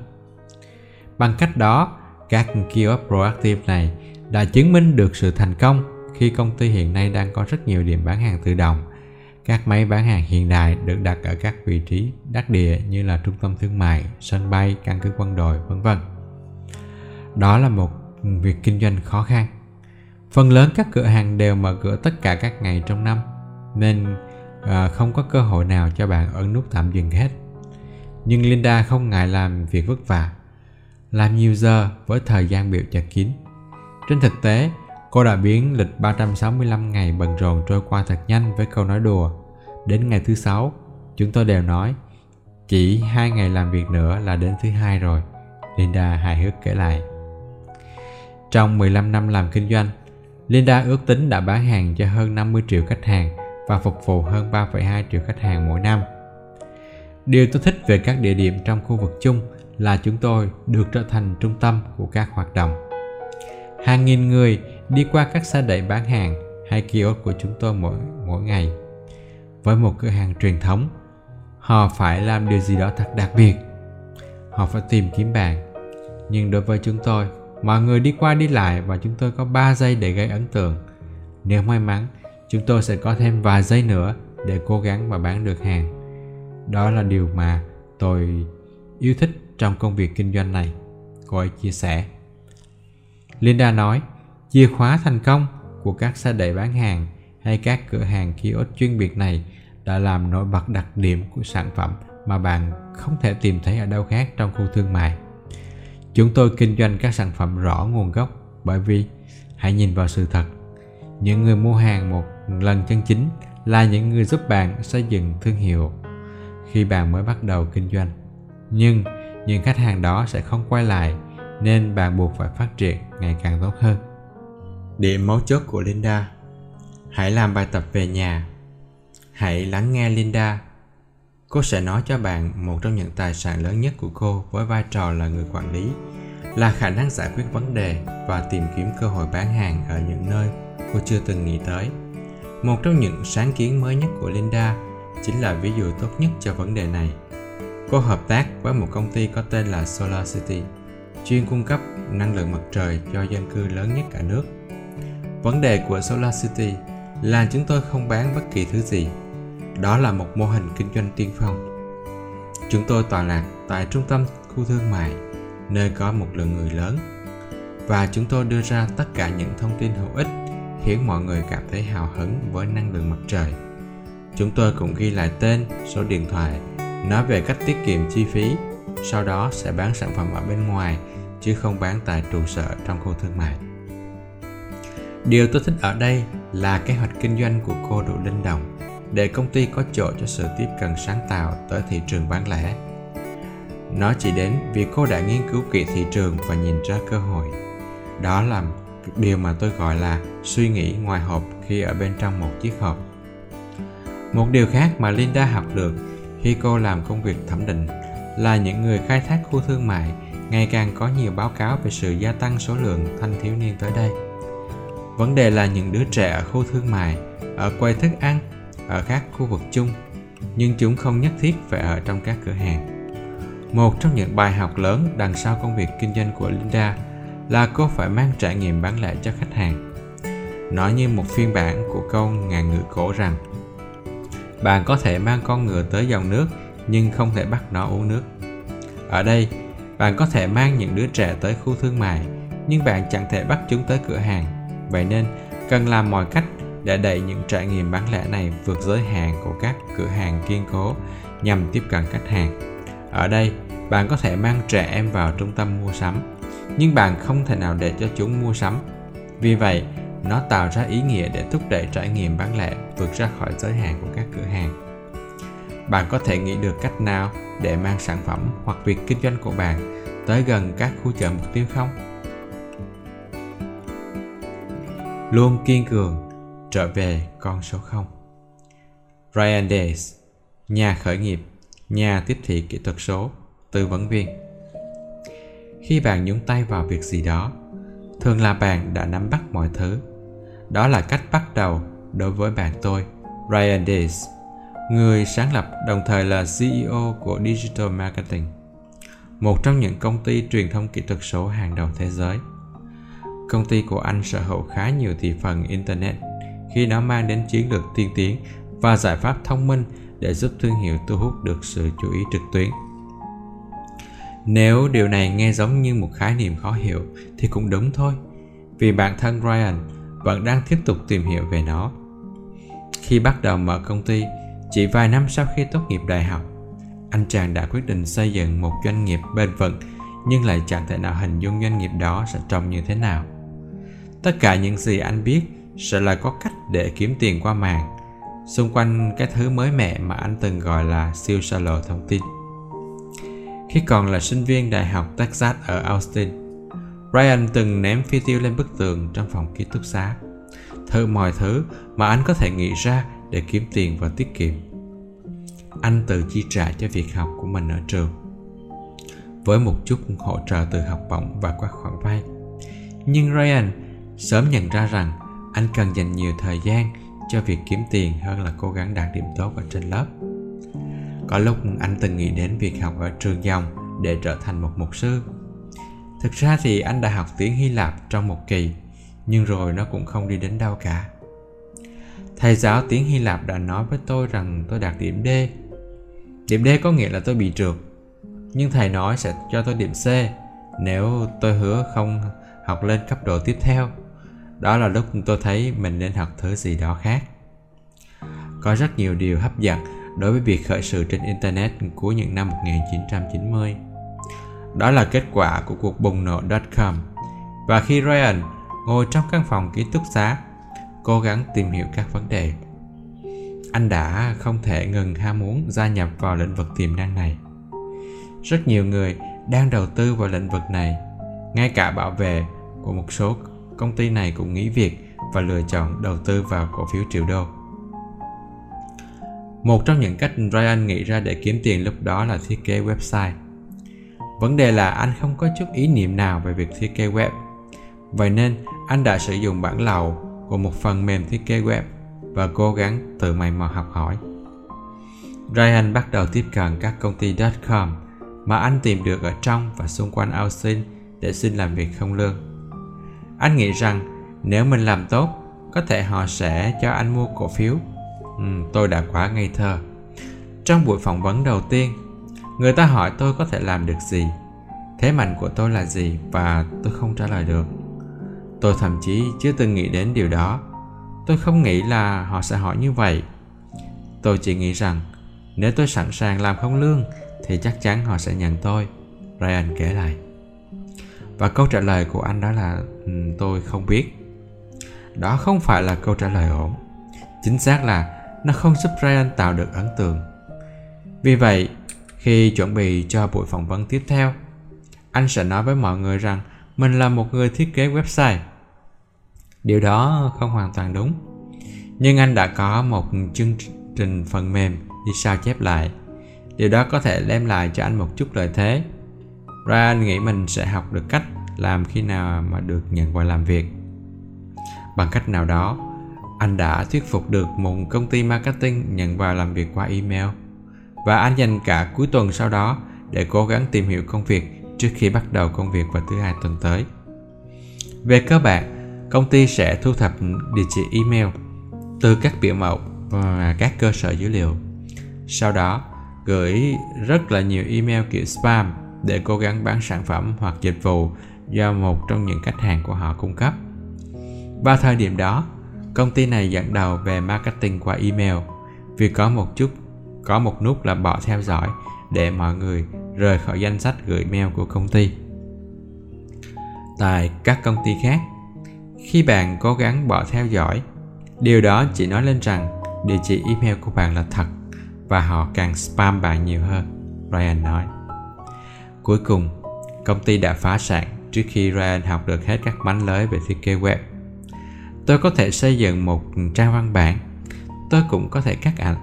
Bằng cách đó, các keyword proactive này đã chứng minh được sự thành công khi công ty hiện nay đang có rất nhiều điểm bán hàng tự động. Các máy bán hàng hiện đại được đặt ở các vị trí đắc địa như là trung tâm thương mại, sân bay, căn cứ quân đội, vân vân. Đó là một việc kinh doanh khó khăn. Phần lớn các cửa hàng đều mở cửa tất cả các ngày trong năm, nên à, không có cơ hội nào cho bạn ấn nút tạm dừng hết. Nhưng Linda không ngại làm việc vất vả, làm nhiều giờ với thời gian biểu chặt kín. Trên thực tế, cô đã biến lịch 365 ngày bận rộn trôi qua thật nhanh với câu nói đùa. Đến ngày thứ sáu, chúng tôi đều nói, chỉ hai ngày làm việc nữa là đến thứ hai rồi. Linda hài hước kể lại. Trong 15 năm làm kinh doanh, Linda ước tính đã bán hàng cho hơn 50 triệu khách hàng và phục vụ hơn 3,2 triệu khách hàng mỗi năm. Điều tôi thích về các địa điểm trong khu vực chung là chúng tôi được trở thành trung tâm của các hoạt động. Hàng nghìn người đi qua các xe đẩy bán hàng hay kiosk của chúng tôi mỗi mỗi ngày. Với một cửa hàng truyền thống, họ phải làm điều gì đó thật đặc biệt. Họ phải tìm kiếm bạn. Nhưng đối với chúng tôi, mọi người đi qua đi lại và chúng tôi có 3 giây để gây ấn tượng. Nếu may mắn, chúng tôi sẽ có thêm vài giây nữa để cố gắng và bán được hàng. Đó là điều mà tôi yêu thích trong công việc kinh doanh này, cô ấy chia sẻ. Linda nói, chìa khóa thành công của các xe đẩy bán hàng hay các cửa hàng kiosk chuyên biệt này đã làm nổi bật đặc điểm của sản phẩm mà bạn không thể tìm thấy ở đâu khác trong khu thương mại. Chúng tôi kinh doanh các sản phẩm rõ nguồn gốc bởi vì hãy nhìn vào sự thật. Những người mua hàng một lần chân chính là những người giúp bạn xây dựng thương hiệu khi bạn mới bắt đầu kinh doanh. Nhưng những khách hàng đó sẽ không quay lại, nên bạn buộc phải phát triển ngày càng tốt hơn. Điểm mấu chốt của Linda Hãy làm bài tập về nhà. Hãy lắng nghe Linda. Cô sẽ nói cho bạn một trong những tài sản lớn nhất của cô với vai trò là người quản lý, là khả năng giải quyết vấn đề và tìm kiếm cơ hội bán hàng ở những nơi cô chưa từng nghĩ tới. Một trong những sáng kiến mới nhất của Linda chính là ví dụ tốt nhất cho vấn đề này. cô hợp tác với một công ty có tên là Solar City, chuyên cung cấp năng lượng mặt trời cho dân cư lớn nhất cả nước. Vấn đề của Solar City là chúng tôi không bán bất kỳ thứ gì. Đó là một mô hình kinh doanh tiên phong. Chúng tôi tọa lạc tại trung tâm khu thương mại, nơi có một lượng người lớn. Và chúng tôi đưa ra tất cả những thông tin hữu ích khiến mọi người cảm thấy hào hứng với năng lượng mặt trời. Chúng tôi cũng ghi lại tên, số điện thoại, nói về cách tiết kiệm chi phí, sau đó sẽ bán sản phẩm ở bên ngoài chứ không bán tại trụ sở trong khu thương mại. Điều tôi thích ở đây là kế hoạch kinh doanh của cô đủ linh động để công ty có chỗ cho sự tiếp cận sáng tạo tới thị trường bán lẻ. Nó chỉ đến vì cô đã nghiên cứu kỹ thị trường và nhìn ra cơ hội. Đó là điều mà tôi gọi là suy nghĩ ngoài hộp khi ở bên trong một chiếc hộp. Một điều khác mà Linda học được khi cô làm công việc thẩm định là những người khai thác khu thương mại ngày càng có nhiều báo cáo về sự gia tăng số lượng thanh thiếu niên tới đây. Vấn đề là những đứa trẻ ở khu thương mại, ở quầy thức ăn, ở các khu vực chung, nhưng chúng không nhất thiết phải ở trong các cửa hàng. Một trong những bài học lớn đằng sau công việc kinh doanh của Linda là cô phải mang trải nghiệm bán lẻ cho khách hàng. Nói như một phiên bản của câu ngàn ngựa cổ rằng bạn có thể mang con ngựa tới dòng nước nhưng không thể bắt nó uống nước. Ở đây, bạn có thể mang những đứa trẻ tới khu thương mại nhưng bạn chẳng thể bắt chúng tới cửa hàng. Vậy nên, cần làm mọi cách để đẩy những trải nghiệm bán lẻ này vượt giới hạn của các cửa hàng kiên cố nhằm tiếp cận khách hàng. Ở đây, bạn có thể mang trẻ em vào trung tâm mua sắm, nhưng bạn không thể nào để cho chúng mua sắm. Vì vậy, nó tạo ra ý nghĩa để thúc đẩy trải nghiệm bán lẻ vượt ra khỏi giới hạn của các cửa hàng. Bạn có thể nghĩ được cách nào để mang sản phẩm hoặc việc kinh doanh của bạn tới gần các khu chợ mục tiêu không? Luôn kiên cường trở về con số 0 Ryan Days nhà khởi nghiệp nhà tiếp thị kỹ thuật số tư vấn viên khi bạn nhúng tay vào việc gì đó thường là bạn đã nắm bắt mọi thứ đó là cách bắt đầu đối với bạn tôi, Ryan Days, người sáng lập đồng thời là CEO của Digital Marketing, một trong những công ty truyền thông kỹ thuật số hàng đầu thế giới. Công ty của anh sở hữu khá nhiều thị phần Internet khi nó mang đến chiến lược tiên tiến và giải pháp thông minh để giúp thương hiệu thu hút được sự chú ý trực tuyến. Nếu điều này nghe giống như một khái niệm khó hiểu thì cũng đúng thôi, vì bản thân Ryan vẫn đang tiếp tục tìm hiểu về nó. Khi bắt đầu mở công ty, chỉ vài năm sau khi tốt nghiệp đại học, anh chàng đã quyết định xây dựng một doanh nghiệp bền vững nhưng lại chẳng thể nào hình dung doanh nghiệp đó sẽ trông như thế nào. Tất cả những gì anh biết sẽ là có cách để kiếm tiền qua mạng, xung quanh cái thứ mới mẻ mà anh từng gọi là siêu xa lộ thông tin. Khi còn là sinh viên đại học Texas ở Austin, Ryan từng ném phi tiêu lên bức tường trong phòng ký túc xá. Thử mọi thứ mà anh có thể nghĩ ra để kiếm tiền và tiết kiệm. Anh tự chi trả cho việc học của mình ở trường với một chút hỗ trợ từ học bổng và các khoản vay. Nhưng Ryan sớm nhận ra rằng anh cần dành nhiều thời gian cho việc kiếm tiền hơn là cố gắng đạt điểm tốt ở trên lớp. Có lúc anh từng nghĩ đến việc học ở trường dòng để trở thành một mục sư Thực ra thì anh đã học tiếng Hy Lạp trong một kỳ, nhưng rồi nó cũng không đi đến đâu cả. Thầy giáo tiếng Hy Lạp đã nói với tôi rằng tôi đạt điểm D. Điểm D có nghĩa là tôi bị trượt, nhưng thầy nói sẽ cho tôi điểm C nếu tôi hứa không học lên cấp độ tiếp theo. Đó là lúc tôi thấy mình nên học thứ gì đó khác. Có rất nhiều điều hấp dẫn đối với việc khởi sự trên Internet cuối những năm 1990. Đó là kết quả của cuộc bùng nổ dot-com Và khi Ryan ngồi trong căn phòng ký túc xá, cố gắng tìm hiểu các vấn đề, anh đã không thể ngừng ham muốn gia nhập vào lĩnh vực tiềm năng này. Rất nhiều người đang đầu tư vào lĩnh vực này, ngay cả bảo vệ của một số công ty này cũng nghỉ việc và lựa chọn đầu tư vào cổ phiếu triệu đô. Một trong những cách Ryan nghĩ ra để kiếm tiền lúc đó là thiết kế website. Vấn đề là anh không có chút ý niệm nào về việc thiết kế web. Vậy nên anh đã sử dụng bản lầu của một phần mềm thiết kế web và cố gắng tự mày mò học hỏi. Ryan bắt đầu tiếp cận các công ty .com mà anh tìm được ở trong và xung quanh Austin để xin làm việc không lương. Anh nghĩ rằng nếu mình làm tốt, có thể họ sẽ cho anh mua cổ phiếu. Ừ, tôi đã quá ngây thơ. Trong buổi phỏng vấn đầu tiên, người ta hỏi tôi có thể làm được gì, thế mạnh của tôi là gì và tôi không trả lời được. Tôi thậm chí chưa từng nghĩ đến điều đó. Tôi không nghĩ là họ sẽ hỏi như vậy. Tôi chỉ nghĩ rằng nếu tôi sẵn sàng làm không lương thì chắc chắn họ sẽ nhận tôi. Ryan kể lại. Và câu trả lời của anh đó là ừ, tôi không biết. Đó không phải là câu trả lời ổn. Chính xác là nó không giúp Ryan tạo được ấn tượng. Vì vậy, khi chuẩn bị cho buổi phỏng vấn tiếp theo, anh sẽ nói với mọi người rằng mình là một người thiết kế website. Điều đó không hoàn toàn đúng. Nhưng anh đã có một chương trình phần mềm đi sao chép lại. Điều đó có thể đem lại cho anh một chút lợi thế. Ryan nghĩ mình sẽ học được cách làm khi nào mà được nhận vào làm việc. Bằng cách nào đó, anh đã thuyết phục được một công ty marketing nhận vào làm việc qua email và anh dành cả cuối tuần sau đó để cố gắng tìm hiểu công việc trước khi bắt đầu công việc vào thứ hai tuần tới. Về cơ bản, công ty sẽ thu thập địa chỉ email từ các biểu mẫu và các cơ sở dữ liệu. Sau đó, gửi rất là nhiều email kiểu spam để cố gắng bán sản phẩm hoặc dịch vụ do một trong những khách hàng của họ cung cấp. Vào thời điểm đó, công ty này dẫn đầu về marketing qua email vì có một chút có một nút là bỏ theo dõi để mọi người rời khỏi danh sách gửi mail của công ty. Tại các công ty khác, khi bạn cố gắng bỏ theo dõi, điều đó chỉ nói lên rằng địa chỉ email của bạn là thật và họ càng spam bạn nhiều hơn, Ryan nói. Cuối cùng, công ty đã phá sản trước khi Ryan học được hết các bánh lới về thiết kế web. Tôi có thể xây dựng một trang văn bản, tôi cũng có thể cắt ảnh,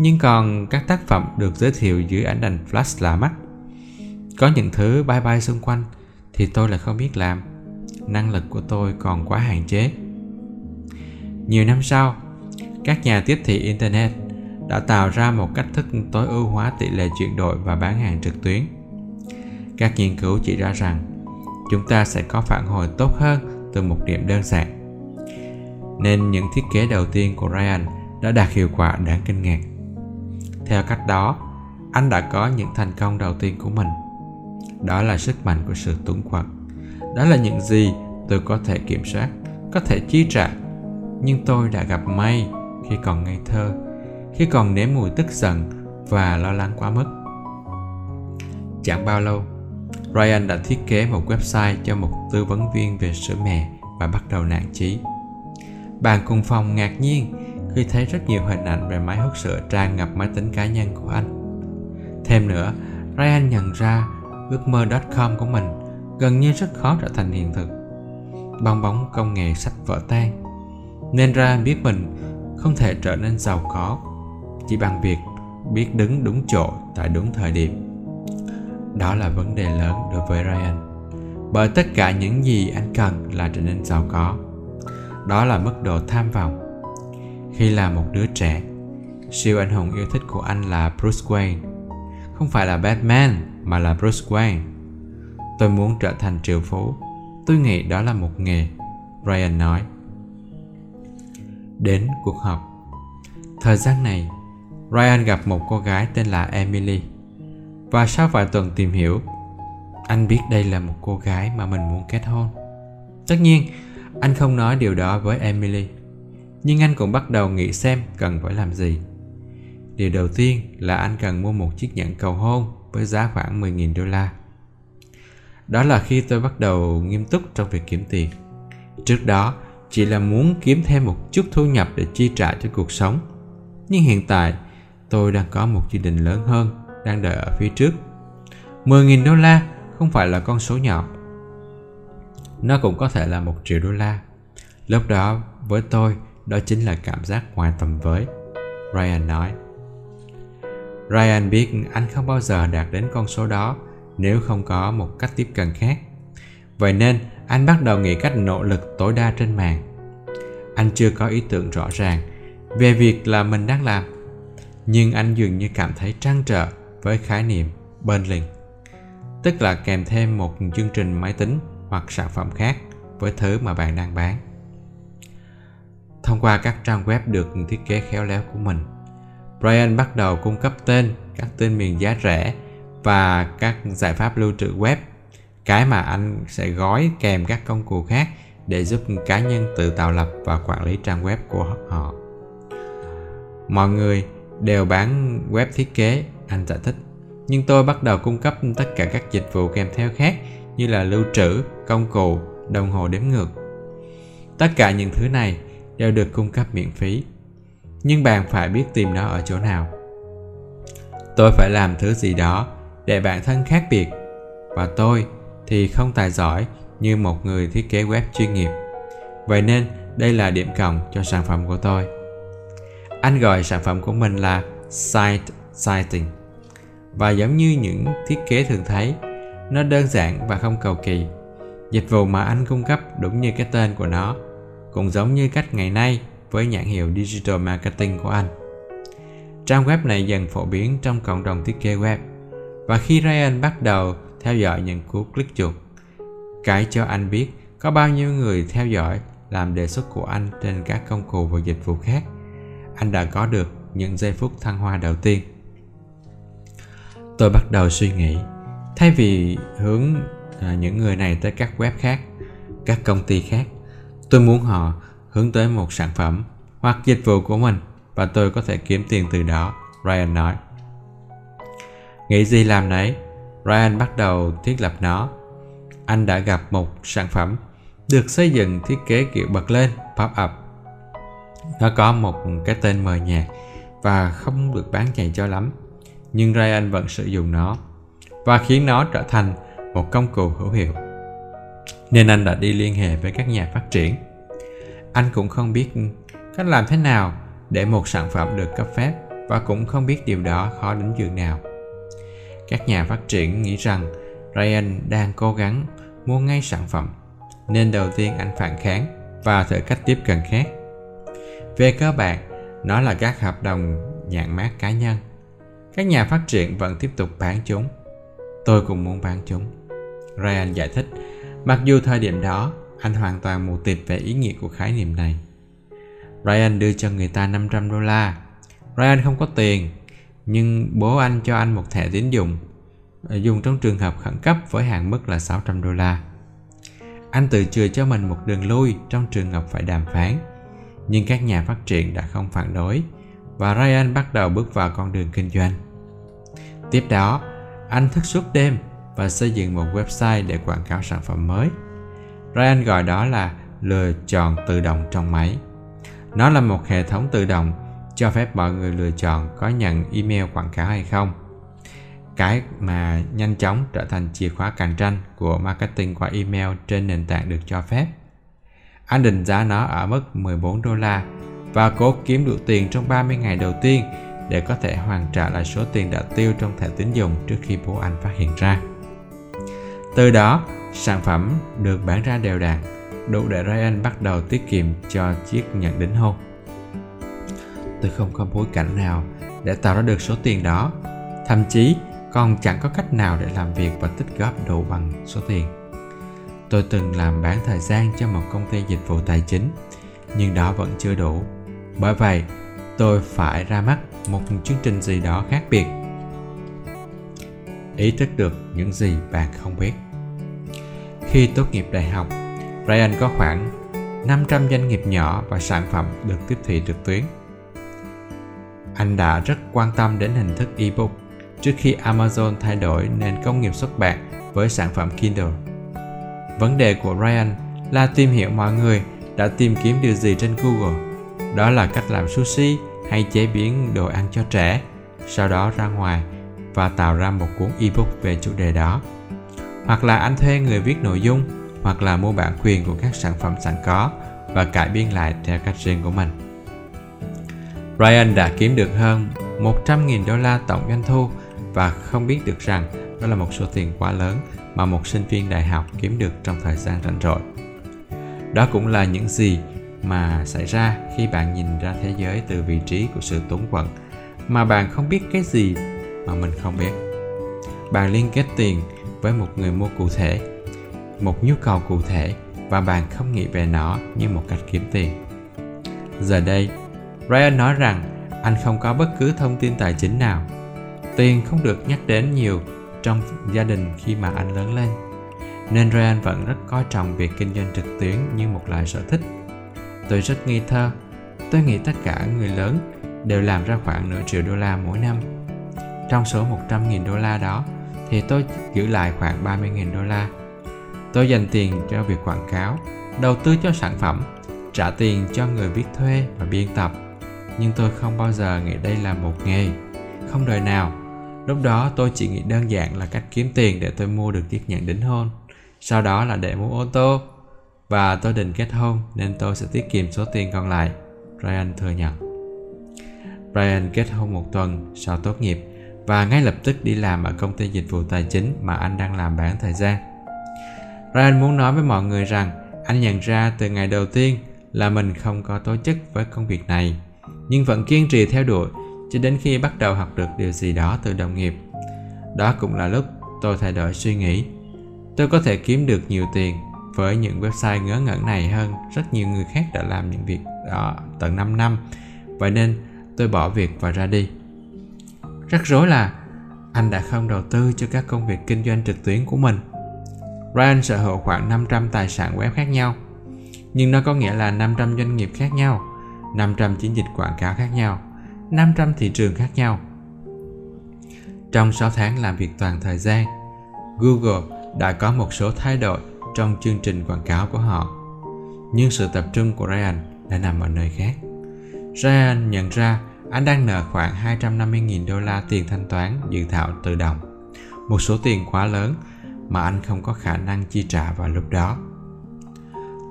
nhưng còn các tác phẩm được giới thiệu dưới ảnh đành flash là mắt. Có những thứ bay bay xung quanh thì tôi lại không biết làm. Năng lực của tôi còn quá hạn chế. Nhiều năm sau, các nhà tiếp thị Internet đã tạo ra một cách thức tối ưu hóa tỷ lệ chuyển đổi và bán hàng trực tuyến. Các nghiên cứu chỉ ra rằng chúng ta sẽ có phản hồi tốt hơn từ một điểm đơn giản. Nên những thiết kế đầu tiên của Ryan đã đạt hiệu quả đáng kinh ngạc. Theo cách đó, anh đã có những thành công đầu tiên của mình. Đó là sức mạnh của sự túng quật. Đó là những gì tôi có thể kiểm soát, có thể chi trả. Nhưng tôi đã gặp may khi còn ngây thơ, khi còn nếm mùi tức giận và lo lắng quá mức. Chẳng bao lâu, Ryan đã thiết kế một website cho một tư vấn viên về sữa mẹ và bắt đầu nản chí. Bạn cùng phòng ngạc nhiên khi thấy rất nhiều hình ảnh về máy hút sữa tràn ngập máy tính cá nhân của anh. Thêm nữa, Ryan nhận ra ước mơ.com của mình gần như rất khó trở thành hiện thực. Bong bóng công nghệ sắp vỡ tan. Nên ra biết mình không thể trở nên giàu có chỉ bằng việc biết đứng đúng chỗ tại đúng thời điểm. Đó là vấn đề lớn đối với Ryan. Bởi tất cả những gì anh cần là trở nên giàu có. Đó là mức độ tham vọng. Khi là một đứa trẻ, siêu anh hùng yêu thích của anh là Bruce Wayne. Không phải là Batman, mà là Bruce Wayne. Tôi muốn trở thành triệu phú. Tôi nghĩ đó là một nghề, Ryan nói. Đến cuộc họp. Thời gian này, Ryan gặp một cô gái tên là Emily. Và sau vài tuần tìm hiểu, anh biết đây là một cô gái mà mình muốn kết hôn. Tất nhiên anh không nói điều đó với Emily nhưng anh cũng bắt đầu nghĩ xem cần phải làm gì. Điều đầu tiên là anh cần mua một chiếc nhẫn cầu hôn với giá khoảng 10.000 đô la. Đó là khi tôi bắt đầu nghiêm túc trong việc kiếm tiền. Trước đó, chỉ là muốn kiếm thêm một chút thu nhập để chi trả cho cuộc sống. Nhưng hiện tại, tôi đang có một dự định lớn hơn, đang đợi ở phía trước. 10.000 đô la không phải là con số nhỏ. Nó cũng có thể là một triệu đô la. Lúc đó, với tôi, đó chính là cảm giác ngoài tầm với ryan nói. Ryan biết anh không bao giờ đạt đến con số đó nếu không có một cách tiếp cận khác. Vậy nên anh bắt đầu nghĩ cách nỗ lực tối đa trên mạng. Anh chưa có ý tưởng rõ ràng về việc là mình đang làm nhưng anh dường như cảm thấy trăn trở với khái niệm bundling, tức là kèm thêm một chương trình máy tính hoặc sản phẩm khác với thứ mà bạn đang bán. Thông qua các trang web được thiết kế khéo léo của mình, Brian bắt đầu cung cấp tên, các tên miền giá rẻ và các giải pháp lưu trữ web, cái mà anh sẽ gói kèm các công cụ khác để giúp cá nhân tự tạo lập và quản lý trang web của họ. Mọi người đều bán web thiết kế, anh giải thích. Nhưng tôi bắt đầu cung cấp tất cả các dịch vụ kèm theo khác như là lưu trữ, công cụ, đồng hồ đếm ngược. Tất cả những thứ này đều được cung cấp miễn phí. Nhưng bạn phải biết tìm nó ở chỗ nào. Tôi phải làm thứ gì đó để bản thân khác biệt và tôi thì không tài giỏi như một người thiết kế web chuyên nghiệp. Vậy nên đây là điểm cộng cho sản phẩm của tôi. Anh gọi sản phẩm của mình là Site Sighting Và giống như những thiết kế thường thấy, nó đơn giản và không cầu kỳ. Dịch vụ mà anh cung cấp đúng như cái tên của nó, cũng giống như cách ngày nay với nhãn hiệu Digital Marketing của anh. Trang web này dần phổ biến trong cộng đồng thiết kế web và khi Ryan bắt đầu theo dõi những cú click chuột, cái cho anh biết có bao nhiêu người theo dõi làm đề xuất của anh trên các công cụ và dịch vụ khác anh đã có được những giây phút thăng hoa đầu tiên tôi bắt đầu suy nghĩ thay vì hướng à, những người này tới các web khác các công ty khác tôi muốn họ hướng tới một sản phẩm hoặc dịch vụ của mình và tôi có thể kiếm tiền từ đó ryan nói. Nghĩ gì làm nấy ryan bắt đầu thiết lập nó. Anh đã gặp một sản phẩm được xây dựng thiết kế kiểu bật lên pop-up nó có một cái tên mờ nhạt và không được bán chạy cho lắm nhưng Ryan vẫn sử dụng nó và khiến nó trở thành một công cụ hữu hiệu nên anh đã đi liên hệ với các nhà phát triển anh cũng không biết cách làm thế nào để một sản phẩm được cấp phép và cũng không biết điều đó khó đến giường nào các nhà phát triển nghĩ rằng Ryan đang cố gắng mua ngay sản phẩm nên đầu tiên anh phản kháng và thử cách tiếp cận khác về cơ bản, nó là các hợp đồng nhãn mát cá nhân. Các nhà phát triển vẫn tiếp tục bán chúng. Tôi cũng muốn bán chúng. Ryan giải thích, mặc dù thời điểm đó anh hoàn toàn mù tịt về ý nghĩa của khái niệm này. Ryan đưa cho người ta 500 đô la. Ryan không có tiền, nhưng bố anh cho anh một thẻ tín dụng ờ, dùng trong trường hợp khẩn cấp với hạn mức là 600 đô la. Anh tự chừa cho mình một đường lui trong trường hợp phải đàm phán nhưng các nhà phát triển đã không phản đối và Ryan bắt đầu bước vào con đường kinh doanh. Tiếp đó, anh thức suốt đêm và xây dựng một website để quảng cáo sản phẩm mới. Ryan gọi đó là lựa chọn tự động trong máy. Nó là một hệ thống tự động cho phép mọi người lựa chọn có nhận email quảng cáo hay không. Cái mà nhanh chóng trở thành chìa khóa cạnh tranh của marketing qua email trên nền tảng được cho phép. Anh định giá nó ở mức 14 đô la và cố kiếm được tiền trong 30 ngày đầu tiên để có thể hoàn trả lại số tiền đã tiêu trong thẻ tín dụng trước khi bố anh phát hiện ra. Từ đó, sản phẩm được bán ra đều đặn, đủ để Ryan bắt đầu tiết kiệm cho chiếc nhận đính hôn. Tôi không có bối cảnh nào để tạo ra được số tiền đó, thậm chí còn chẳng có cách nào để làm việc và tích góp đủ bằng số tiền. Tôi từng làm bán thời gian cho một công ty dịch vụ tài chính, nhưng đó vẫn chưa đủ. Bởi vậy, tôi phải ra mắt một chương trình gì đó khác biệt. Ý thức được những gì bạn không biết. Khi tốt nghiệp đại học, Ryan có khoảng 500 doanh nghiệp nhỏ và sản phẩm được tiếp thị trực tuyến. Anh đã rất quan tâm đến hình thức ebook trước khi Amazon thay đổi nền công nghiệp xuất bản với sản phẩm Kindle. Vấn đề của Ryan là tìm hiểu mọi người đã tìm kiếm điều gì trên Google. Đó là cách làm sushi hay chế biến đồ ăn cho trẻ, sau đó ra ngoài và tạo ra một cuốn ebook về chủ đề đó. Hoặc là anh thuê người viết nội dung, hoặc là mua bản quyền của các sản phẩm sẵn có và cải biên lại theo cách riêng của mình. Ryan đã kiếm được hơn 100.000 đô la tổng doanh thu và không biết được rằng đó là một số tiền quá lớn mà một sinh viên đại học kiếm được trong thời gian rảnh rỗi. Đó cũng là những gì mà xảy ra khi bạn nhìn ra thế giới từ vị trí của sự túng quẫn mà bạn không biết cái gì mà mình không biết. Bạn liên kết tiền với một người mua cụ thể, một nhu cầu cụ thể và bạn không nghĩ về nó như một cách kiếm tiền. Giờ đây, ryan nói rằng anh không có bất cứ thông tin tài chính nào. Tiền không được nhắc đến nhiều trong gia đình khi mà anh lớn lên, nên ryan vẫn rất coi trọng việc kinh doanh trực tuyến như một loại sở thích tôi rất nghi thơ. Tôi nghĩ tất cả người lớn đều làm ra khoảng nửa triệu đô la mỗi năm. Trong số 100.000 đô la đó thì tôi giữ lại khoảng 30.000 đô la. Tôi dành tiền cho việc quảng cáo, đầu tư cho sản phẩm, trả tiền cho người viết thuê và biên tập. Nhưng tôi không bao giờ nghĩ đây là một nghề, không đời nào. Lúc đó tôi chỉ nghĩ đơn giản là cách kiếm tiền để tôi mua được chiếc nhẫn đính hôn, sau đó là để mua ô tô và tôi định kết hôn, nên tôi sẽ tiết kiệm số tiền còn lại, Brian thừa nhận. Brian kết hôn một tuần sau tốt nghiệp và ngay lập tức đi làm ở công ty dịch vụ tài chính mà anh đang làm bán thời gian. Brian muốn nói với mọi người rằng anh nhận ra từ ngày đầu tiên là mình không có tố chất với công việc này, nhưng vẫn kiên trì theo đuổi cho đến khi bắt đầu học được điều gì đó từ đồng nghiệp. Đó cũng là lúc tôi thay đổi suy nghĩ. Tôi có thể kiếm được nhiều tiền với những website ngớ ngẩn này hơn. Rất nhiều người khác đã làm những việc đó tận 5 năm. Vậy nên tôi bỏ việc và ra đi. Rất rối là anh đã không đầu tư cho các công việc kinh doanh trực tuyến của mình. Ryan sở hữu khoảng 500 tài sản web khác nhau, nhưng nó có nghĩa là 500 doanh nghiệp khác nhau 500 chiến dịch quảng cáo khác nhau 500 thị trường khác nhau. Trong 6 tháng làm việc toàn thời gian, Google đã có một số thay đổi trong chương trình quảng cáo của họ. Nhưng sự tập trung của Ryan đã nằm ở nơi khác. Ryan nhận ra anh đang nợ khoảng 250.000 đô la tiền thanh toán dự thảo tự động. Một số tiền quá lớn mà anh không có khả năng chi trả vào lúc đó.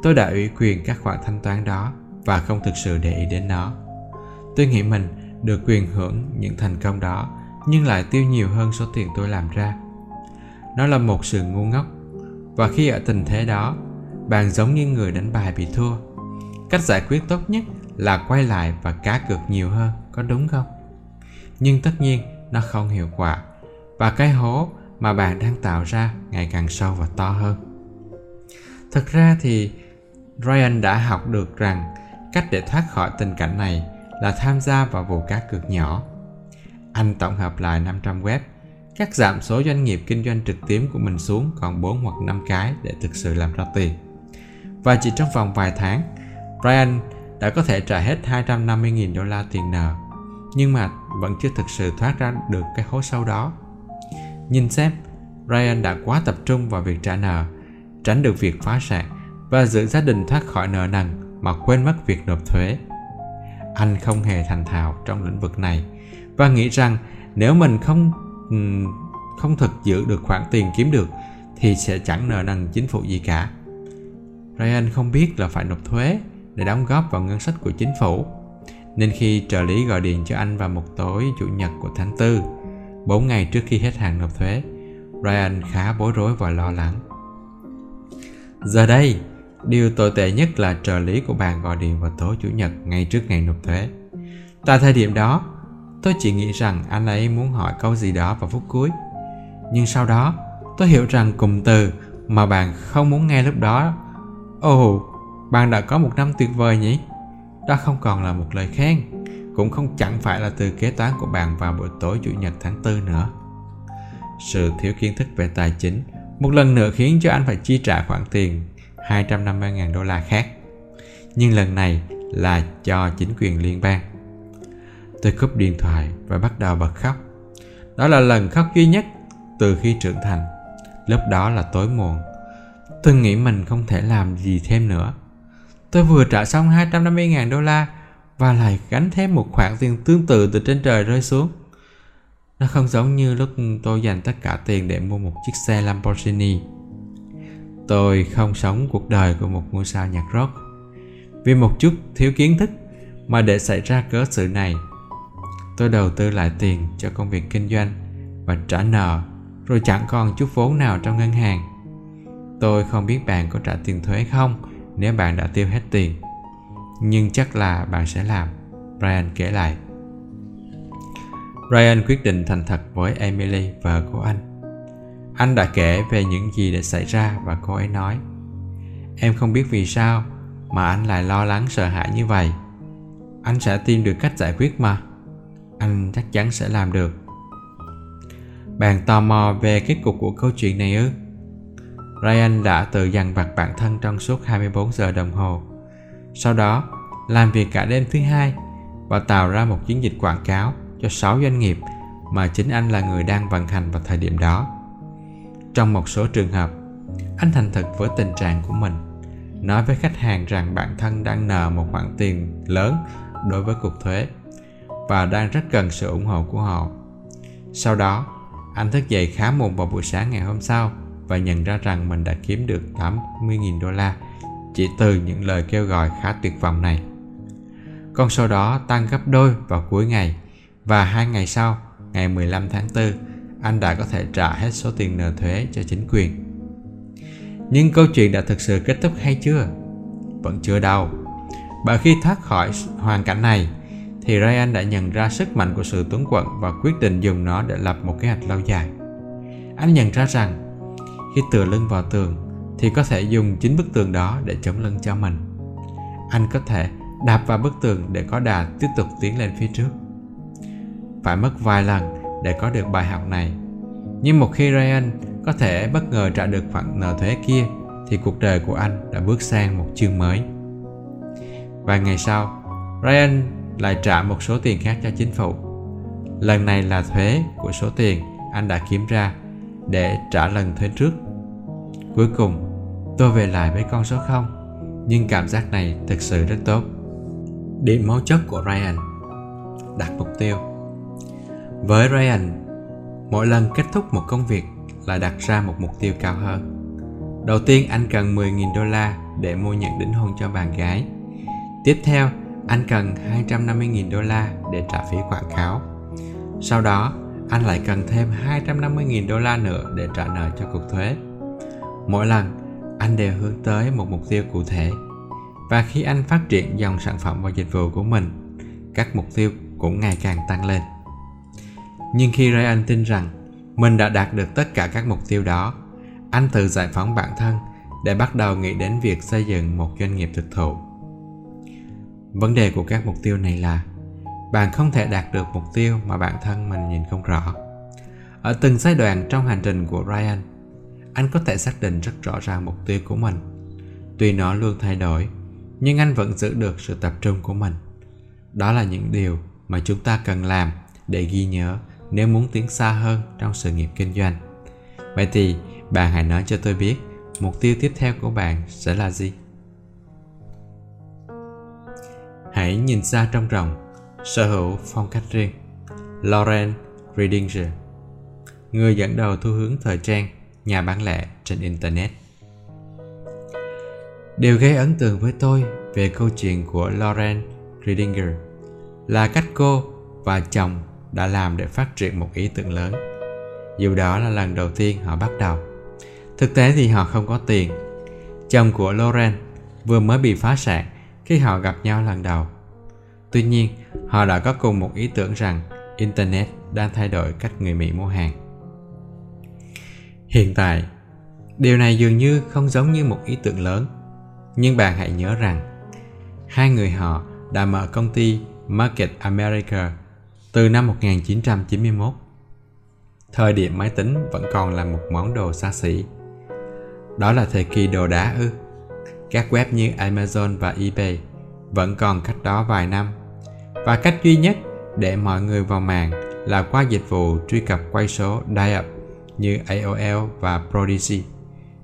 Tôi đã ủy quyền các khoản thanh toán đó và không thực sự để ý đến nó. Tôi nghĩ mình được quyền hưởng những thành công đó, nhưng lại tiêu nhiều hơn số tiền tôi làm ra. Nó là một sự ngu ngốc và khi ở tình thế đó, bạn giống như người đánh bài bị thua. Cách giải quyết tốt nhất là quay lại và cá cược nhiều hơn, có đúng không? Nhưng tất nhiên, nó không hiệu quả. Và cái hố mà bạn đang tạo ra ngày càng sâu và to hơn. Thực ra thì ryan đã học được rằng cách để thoát khỏi tình cảnh này là tham gia vào vụ cá cược nhỏ. Anh tổng hợp lại 500 web cắt giảm số doanh nghiệp kinh doanh trực tuyến của mình xuống còn 4 hoặc 5 cái để thực sự làm ra tiền. Và chỉ trong vòng vài tháng, Brian đã có thể trả hết 250.000 đô la tiền nợ, nhưng mà vẫn chưa thực sự thoát ra được cái hố sâu đó. Nhìn xem, Ryan đã quá tập trung vào việc trả nợ, tránh được việc phá sản và giữ gia đình thoát khỏi nợ nần mà quên mất việc nộp thuế. Anh không hề thành thạo trong lĩnh vực này và nghĩ rằng nếu mình không không thực giữ được khoản tiền kiếm được thì sẽ chẳng nợ nần chính phủ gì cả. Ryan không biết là phải nộp thuế để đóng góp vào ngân sách của chính phủ. Nên khi trợ lý gọi điện cho anh vào một tối chủ nhật của tháng 4, 4 ngày trước khi hết hạn nộp thuế, Ryan khá bối rối và lo lắng. Giờ đây, điều tồi tệ nhất là trợ lý của bạn gọi điện vào tối chủ nhật ngay trước ngày nộp thuế. Tại thời điểm đó, tôi chỉ nghĩ rằng anh ấy muốn hỏi câu gì đó vào phút cuối. Nhưng sau đó, tôi hiểu rằng cụm từ mà bạn không muốn nghe lúc đó Ồ, oh, bạn đã có một năm tuyệt vời nhỉ? Đó không còn là một lời khen, cũng không chẳng phải là từ kế toán của bạn vào buổi tối chủ nhật tháng 4 nữa. Sự thiếu kiến thức về tài chính một lần nữa khiến cho anh phải chi trả khoản tiền 250.000 đô la khác. Nhưng lần này là cho chính quyền liên bang. Tôi cúp điện thoại và bắt đầu bật khóc. Đó là lần khóc duy nhất từ khi trưởng thành. Lúc đó là tối muộn. Tôi nghĩ mình không thể làm gì thêm nữa. Tôi vừa trả xong 250.000 đô la và lại gánh thêm một khoản tiền tương tự từ trên trời rơi xuống. Nó không giống như lúc tôi dành tất cả tiền để mua một chiếc xe Lamborghini. Tôi không sống cuộc đời của một ngôi sao nhạc rock. Vì một chút thiếu kiến thức mà để xảy ra cớ sự này, tôi đầu tư lại tiền cho công việc kinh doanh và trả nợ rồi chẳng còn chút vốn nào trong ngân hàng. Tôi không biết bạn có trả tiền thuế không nếu bạn đã tiêu hết tiền. Nhưng chắc là bạn sẽ làm, Brian kể lại. Ryan quyết định thành thật với Emily, vợ của anh. Anh đã kể về những gì đã xảy ra và cô ấy nói Em không biết vì sao mà anh lại lo lắng sợ hãi như vậy. Anh sẽ tìm được cách giải quyết mà. Anh chắc chắn sẽ làm được. Bạn tò mò về kết cục của câu chuyện này ư? Ryan đã tự dằn vặt bản thân trong suốt 24 giờ đồng hồ. Sau đó, làm việc cả đêm thứ hai và tạo ra một chiến dịch quảng cáo cho 6 doanh nghiệp mà chính anh là người đang vận hành vào thời điểm đó. Trong một số trường hợp, anh thành thật với tình trạng của mình, nói với khách hàng rằng bản thân đang nợ một khoản tiền lớn đối với cục thuế và đang rất cần sự ủng hộ của họ. Sau đó, anh thức dậy khá muộn vào buổi sáng ngày hôm sau và nhận ra rằng mình đã kiếm được 80.000 đô la chỉ từ những lời kêu gọi khá tuyệt vọng này. Con số đó tăng gấp đôi vào cuối ngày và hai ngày sau, ngày 15 tháng 4, anh đã có thể trả hết số tiền nợ thuế cho chính quyền. Nhưng câu chuyện đã thực sự kết thúc hay chưa? Vẫn chưa đâu. Bởi khi thoát khỏi hoàn cảnh này, thì Ryan đã nhận ra sức mạnh của sự tuấn quận và quyết định dùng nó để lập một kế hoạch lâu dài. Anh nhận ra rằng khi tựa lưng vào tường thì có thể dùng chính bức tường đó để chống lưng cho mình. Anh có thể đạp vào bức tường để có đà tiếp tục tiến lên phía trước. Phải mất vài lần để có được bài học này. Nhưng một khi Ryan có thể bất ngờ trả được khoản nợ thuế kia thì cuộc đời của anh đã bước sang một chương mới. Vài ngày sau, Ryan lại trả một số tiền khác cho chính phủ. Lần này là thuế của số tiền anh đã kiếm ra để trả lần thuế trước. Cuối cùng, tôi về lại với con số 0, nhưng cảm giác này thực sự rất tốt. Điểm mấu chốt của Ryan Đặt mục tiêu Với Ryan, mỗi lần kết thúc một công việc là đặt ra một mục tiêu cao hơn. Đầu tiên anh cần 10.000 đô la để mua nhận đính hôn cho bạn gái. Tiếp theo, anh cần 250.000 đô la để trả phí quảng cáo. Sau đó, anh lại cần thêm 250.000 đô la nữa để trả nợ cho cục thuế. Mỗi lần, anh đều hướng tới một mục tiêu cụ thể. Và khi anh phát triển dòng sản phẩm và dịch vụ của mình, các mục tiêu cũng ngày càng tăng lên. Nhưng khi Ryan tin rằng mình đã đạt được tất cả các mục tiêu đó, anh tự giải phóng bản thân để bắt đầu nghĩ đến việc xây dựng một doanh nghiệp thực thụ vấn đề của các mục tiêu này là bạn không thể đạt được mục tiêu mà bản thân mình nhìn không rõ. Ở từng giai đoạn trong hành trình của ryan, anh có thể xác định rất rõ ràng mục tiêu của mình. Tuy nó luôn thay đổi, nhưng anh vẫn giữ được sự tập trung của mình. Đó là những điều mà chúng ta cần làm để ghi nhớ nếu muốn tiến xa hơn trong sự nghiệp kinh doanh. Vậy thì bạn hãy nói cho tôi biết, mục tiêu tiếp theo của bạn sẽ là gì? Hãy nhìn xa trong rộng, sở hữu phong cách riêng. Lauren Redinger Người dẫn đầu thu hướng thời trang, nhà bán lẻ trên Internet. Điều gây ấn tượng với tôi về câu chuyện của Lauren Redinger là cách cô và chồng đã làm để phát triển một ý tưởng lớn. Dù đó là lần đầu tiên họ bắt đầu. Thực tế thì họ không có tiền. Chồng của Lauren vừa mới bị phá sản khi họ gặp nhau lần đầu. Tuy nhiên, họ đã có cùng một ý tưởng rằng Internet đang thay đổi cách người Mỹ mua hàng. Hiện tại, điều này dường như không giống như một ý tưởng lớn. Nhưng bạn hãy nhớ rằng, hai người họ đã mở công ty Market America từ năm 1991. Thời điểm máy tính vẫn còn là một món đồ xa xỉ. Đó là thời kỳ đồ đá ư. Các web như Amazon và eBay vẫn còn cách đó vài năm và cách duy nhất để mọi người vào mạng là qua dịch vụ truy cập quay số dial-up như AOL và Prodigy.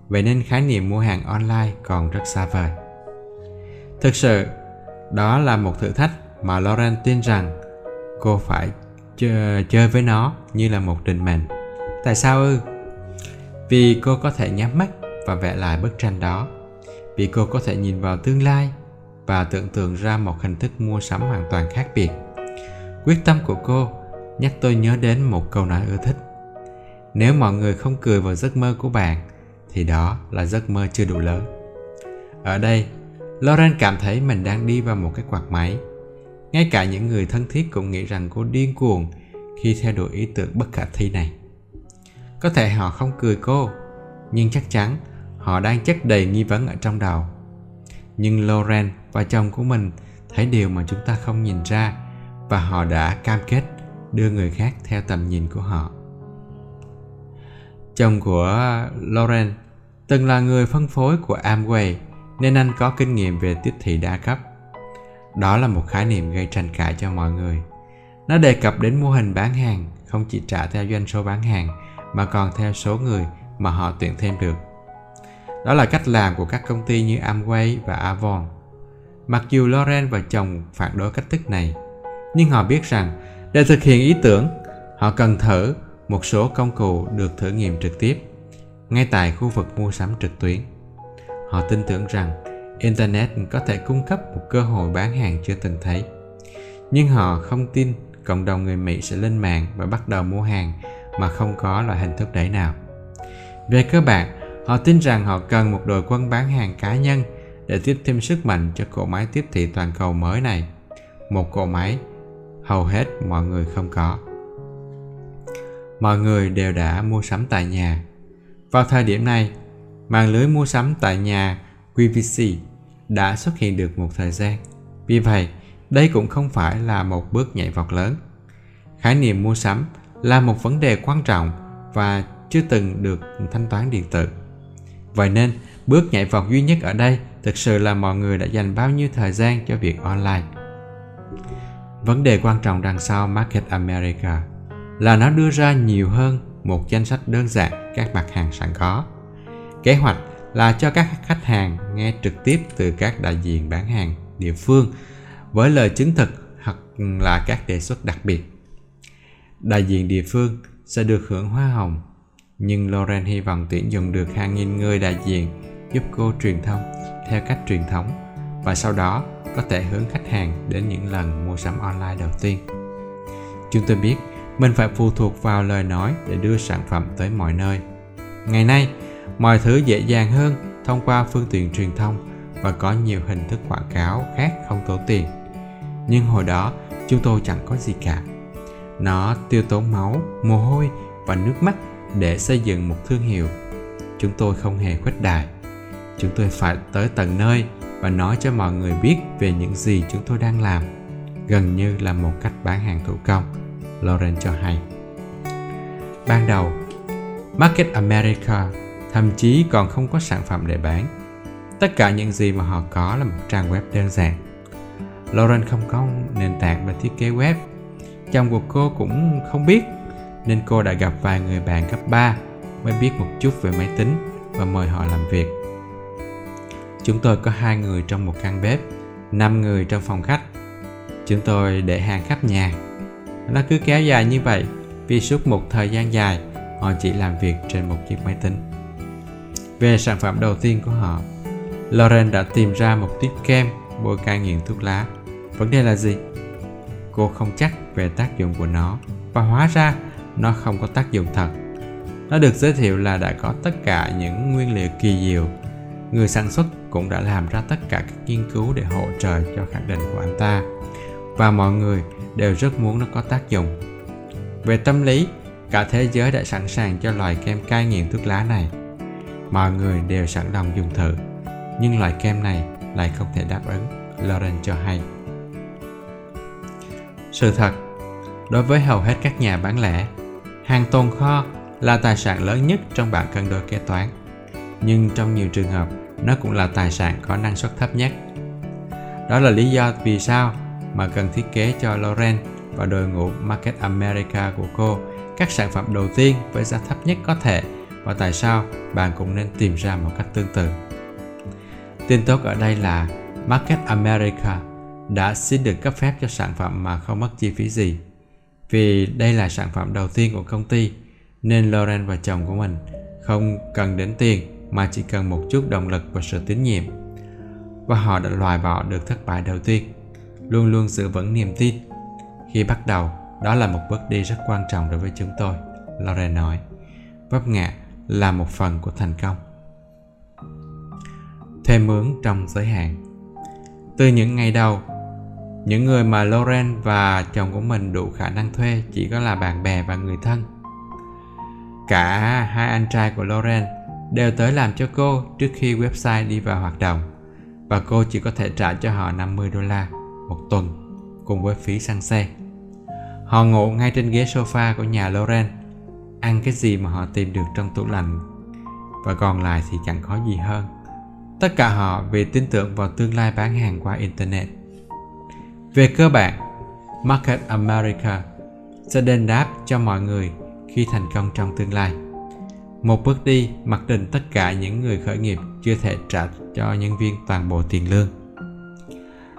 Vậy nên khái niệm mua hàng online còn rất xa vời. Thực sự, đó là một thử thách mà Lauren tin rằng cô phải ch- chơi với nó như là một định mệnh. Tại sao ư? Vì cô có thể nhắm mắt và vẽ lại bức tranh đó. Vì cô có thể nhìn vào tương lai và tưởng tượng ra một hình thức mua sắm hoàn toàn khác biệt. Quyết tâm của cô nhắc tôi nhớ đến một câu nói ưa thích. Nếu mọi người không cười vào giấc mơ của bạn, thì đó là giấc mơ chưa đủ lớn. Ở đây, Lauren cảm thấy mình đang đi vào một cái quạt máy. Ngay cả những người thân thiết cũng nghĩ rằng cô điên cuồng khi theo đuổi ý tưởng bất khả thi này. Có thể họ không cười cô, nhưng chắc chắn họ đang chất đầy nghi vấn ở trong đầu. Nhưng Loren và chồng của mình thấy điều mà chúng ta không nhìn ra và họ đã cam kết đưa người khác theo tầm nhìn của họ. Chồng của Lauren từng là người phân phối của Amway nên anh có kinh nghiệm về tiếp thị đa cấp. Đó là một khái niệm gây tranh cãi cho mọi người. Nó đề cập đến mô hình bán hàng không chỉ trả theo doanh số bán hàng mà còn theo số người mà họ tuyển thêm được. Đó là cách làm của các công ty như Amway và Avon. Mặc dù Lauren và chồng phản đối cách thức này, nhưng họ biết rằng để thực hiện ý tưởng, họ cần thử một số công cụ được thử nghiệm trực tiếp ngay tại khu vực mua sắm trực tuyến. Họ tin tưởng rằng Internet có thể cung cấp một cơ hội bán hàng chưa từng thấy. Nhưng họ không tin cộng đồng người Mỹ sẽ lên mạng và bắt đầu mua hàng mà không có loại hình thúc đẩy nào. Về cơ bản, họ tin rằng họ cần một đội quân bán hàng cá nhân để tiếp thêm sức mạnh cho cỗ máy tiếp thị toàn cầu mới này. Một cỗ máy hầu hết mọi người không có. Mọi người đều đã mua sắm tại nhà. Vào thời điểm này, mạng lưới mua sắm tại nhà QVC đã xuất hiện được một thời gian. Vì vậy, đây cũng không phải là một bước nhảy vọt lớn. Khái niệm mua sắm là một vấn đề quan trọng và chưa từng được thanh toán điện tử. Vậy nên, bước nhảy vọt duy nhất ở đây thực sự là mọi người đã dành bao nhiêu thời gian cho việc online. Vấn đề quan trọng đằng sau Market America là nó đưa ra nhiều hơn một danh sách đơn giản các mặt hàng sẵn có. Kế hoạch là cho các khách hàng nghe trực tiếp từ các đại diện bán hàng địa phương với lời chứng thực hoặc là các đề xuất đặc biệt. Đại diện địa phương sẽ được hưởng hoa hồng, nhưng Lauren hy vọng tuyển dụng được hàng nghìn người đại diện giúp cô truyền thông theo cách truyền thống và sau đó có thể hướng khách hàng đến những lần mua sắm online đầu tiên. Chúng tôi biết mình phải phụ thuộc vào lời nói để đưa sản phẩm tới mọi nơi. Ngày nay, mọi thứ dễ dàng hơn thông qua phương tiện truyền thông và có nhiều hình thức quảng cáo khác không tốn tiền. Nhưng hồi đó, chúng tôi chẳng có gì cả. Nó tiêu tốn máu, mồ hôi và nước mắt để xây dựng một thương hiệu. Chúng tôi không hề khuếch đại. Chúng tôi phải tới tận nơi và nói cho mọi người biết về những gì chúng tôi đang làm, gần như là một cách bán hàng thủ công, lauren cho hay ban đầu, market america thậm chí còn không có sản phẩm để bán tất cả những gì mà họ có là một trang web đơn giản lauren không có nền tảng về thiết kế web chồng của cô cũng không biết nên cô đã gặp vài người bạn cấp 3 mới biết một chút về máy tính và mời họ làm việc Chúng tôi có hai người trong một căn bếp, năm người trong phòng khách. Chúng tôi để hàng khắp nhà. Nó cứ kéo dài như vậy vì suốt một thời gian dài họ chỉ làm việc trên một chiếc máy tính. Về sản phẩm đầu tiên của họ, Lauren đã tìm ra một tuyết kem bôi cai nghiện thuốc lá. Vấn đề là gì? Cô không chắc về tác dụng của nó và hóa ra nó không có tác dụng thật. Nó được giới thiệu là đã có tất cả những nguyên liệu kỳ diệu. Người sản xuất cũng đã làm ra tất cả các nghiên cứu để hỗ trợ cho khẳng định của anh ta và mọi người đều rất muốn nó có tác dụng về tâm lý, cả thế giới đã sẵn sàng cho loại kem cai nghiện thuốc lá này mọi người đều sẵn lòng dùng thử, nhưng loại kem này lại không thể đáp ứng, lauren cho hay sự thật, đối với hầu hết các nhà bán lẻ hàng tồn kho là tài sản lớn nhất trong bảng cân đối kế toán nhưng trong nhiều trường hợp, nó cũng là tài sản có năng suất thấp nhất. Đó là lý do vì sao mà cần thiết kế cho Lauren và đội ngũ Market America của cô các sản phẩm đầu tiên với giá thấp nhất có thể và tại sao bạn cũng nên tìm ra một cách tương tự. Tin tốt ở đây là Market America đã xin được cấp phép cho sản phẩm mà không mất chi phí gì. Vì đây là sản phẩm đầu tiên của công ty nên Lauren và chồng của mình không cần đến tiền mà chỉ cần một chút động lực và sự tín nhiệm. Và họ đã loại bỏ được thất bại đầu tiên, luôn luôn giữ vững niềm tin. Khi bắt đầu, đó là một bước đi rất quan trọng đối với chúng tôi, Lauren nói. Vấp ngã là một phần của thành công. thêm mướn trong giới hạn Từ những ngày đầu, những người mà Lauren và chồng của mình đủ khả năng thuê chỉ có là bạn bè và người thân. Cả hai anh trai của Lauren đều tới làm cho cô trước khi website đi vào hoạt động và cô chỉ có thể trả cho họ 50 đô la một tuần cùng với phí xăng xe. Họ ngủ ngay trên ghế sofa của nhà Lauren, ăn cái gì mà họ tìm được trong tủ lạnh và còn lại thì chẳng có gì hơn. Tất cả họ vì tin tưởng vào tương lai bán hàng qua Internet. Về cơ bản, Market America sẽ đền đáp cho mọi người khi thành công trong tương lai. Một bước đi mặc định tất cả những người khởi nghiệp chưa thể trả cho nhân viên toàn bộ tiền lương.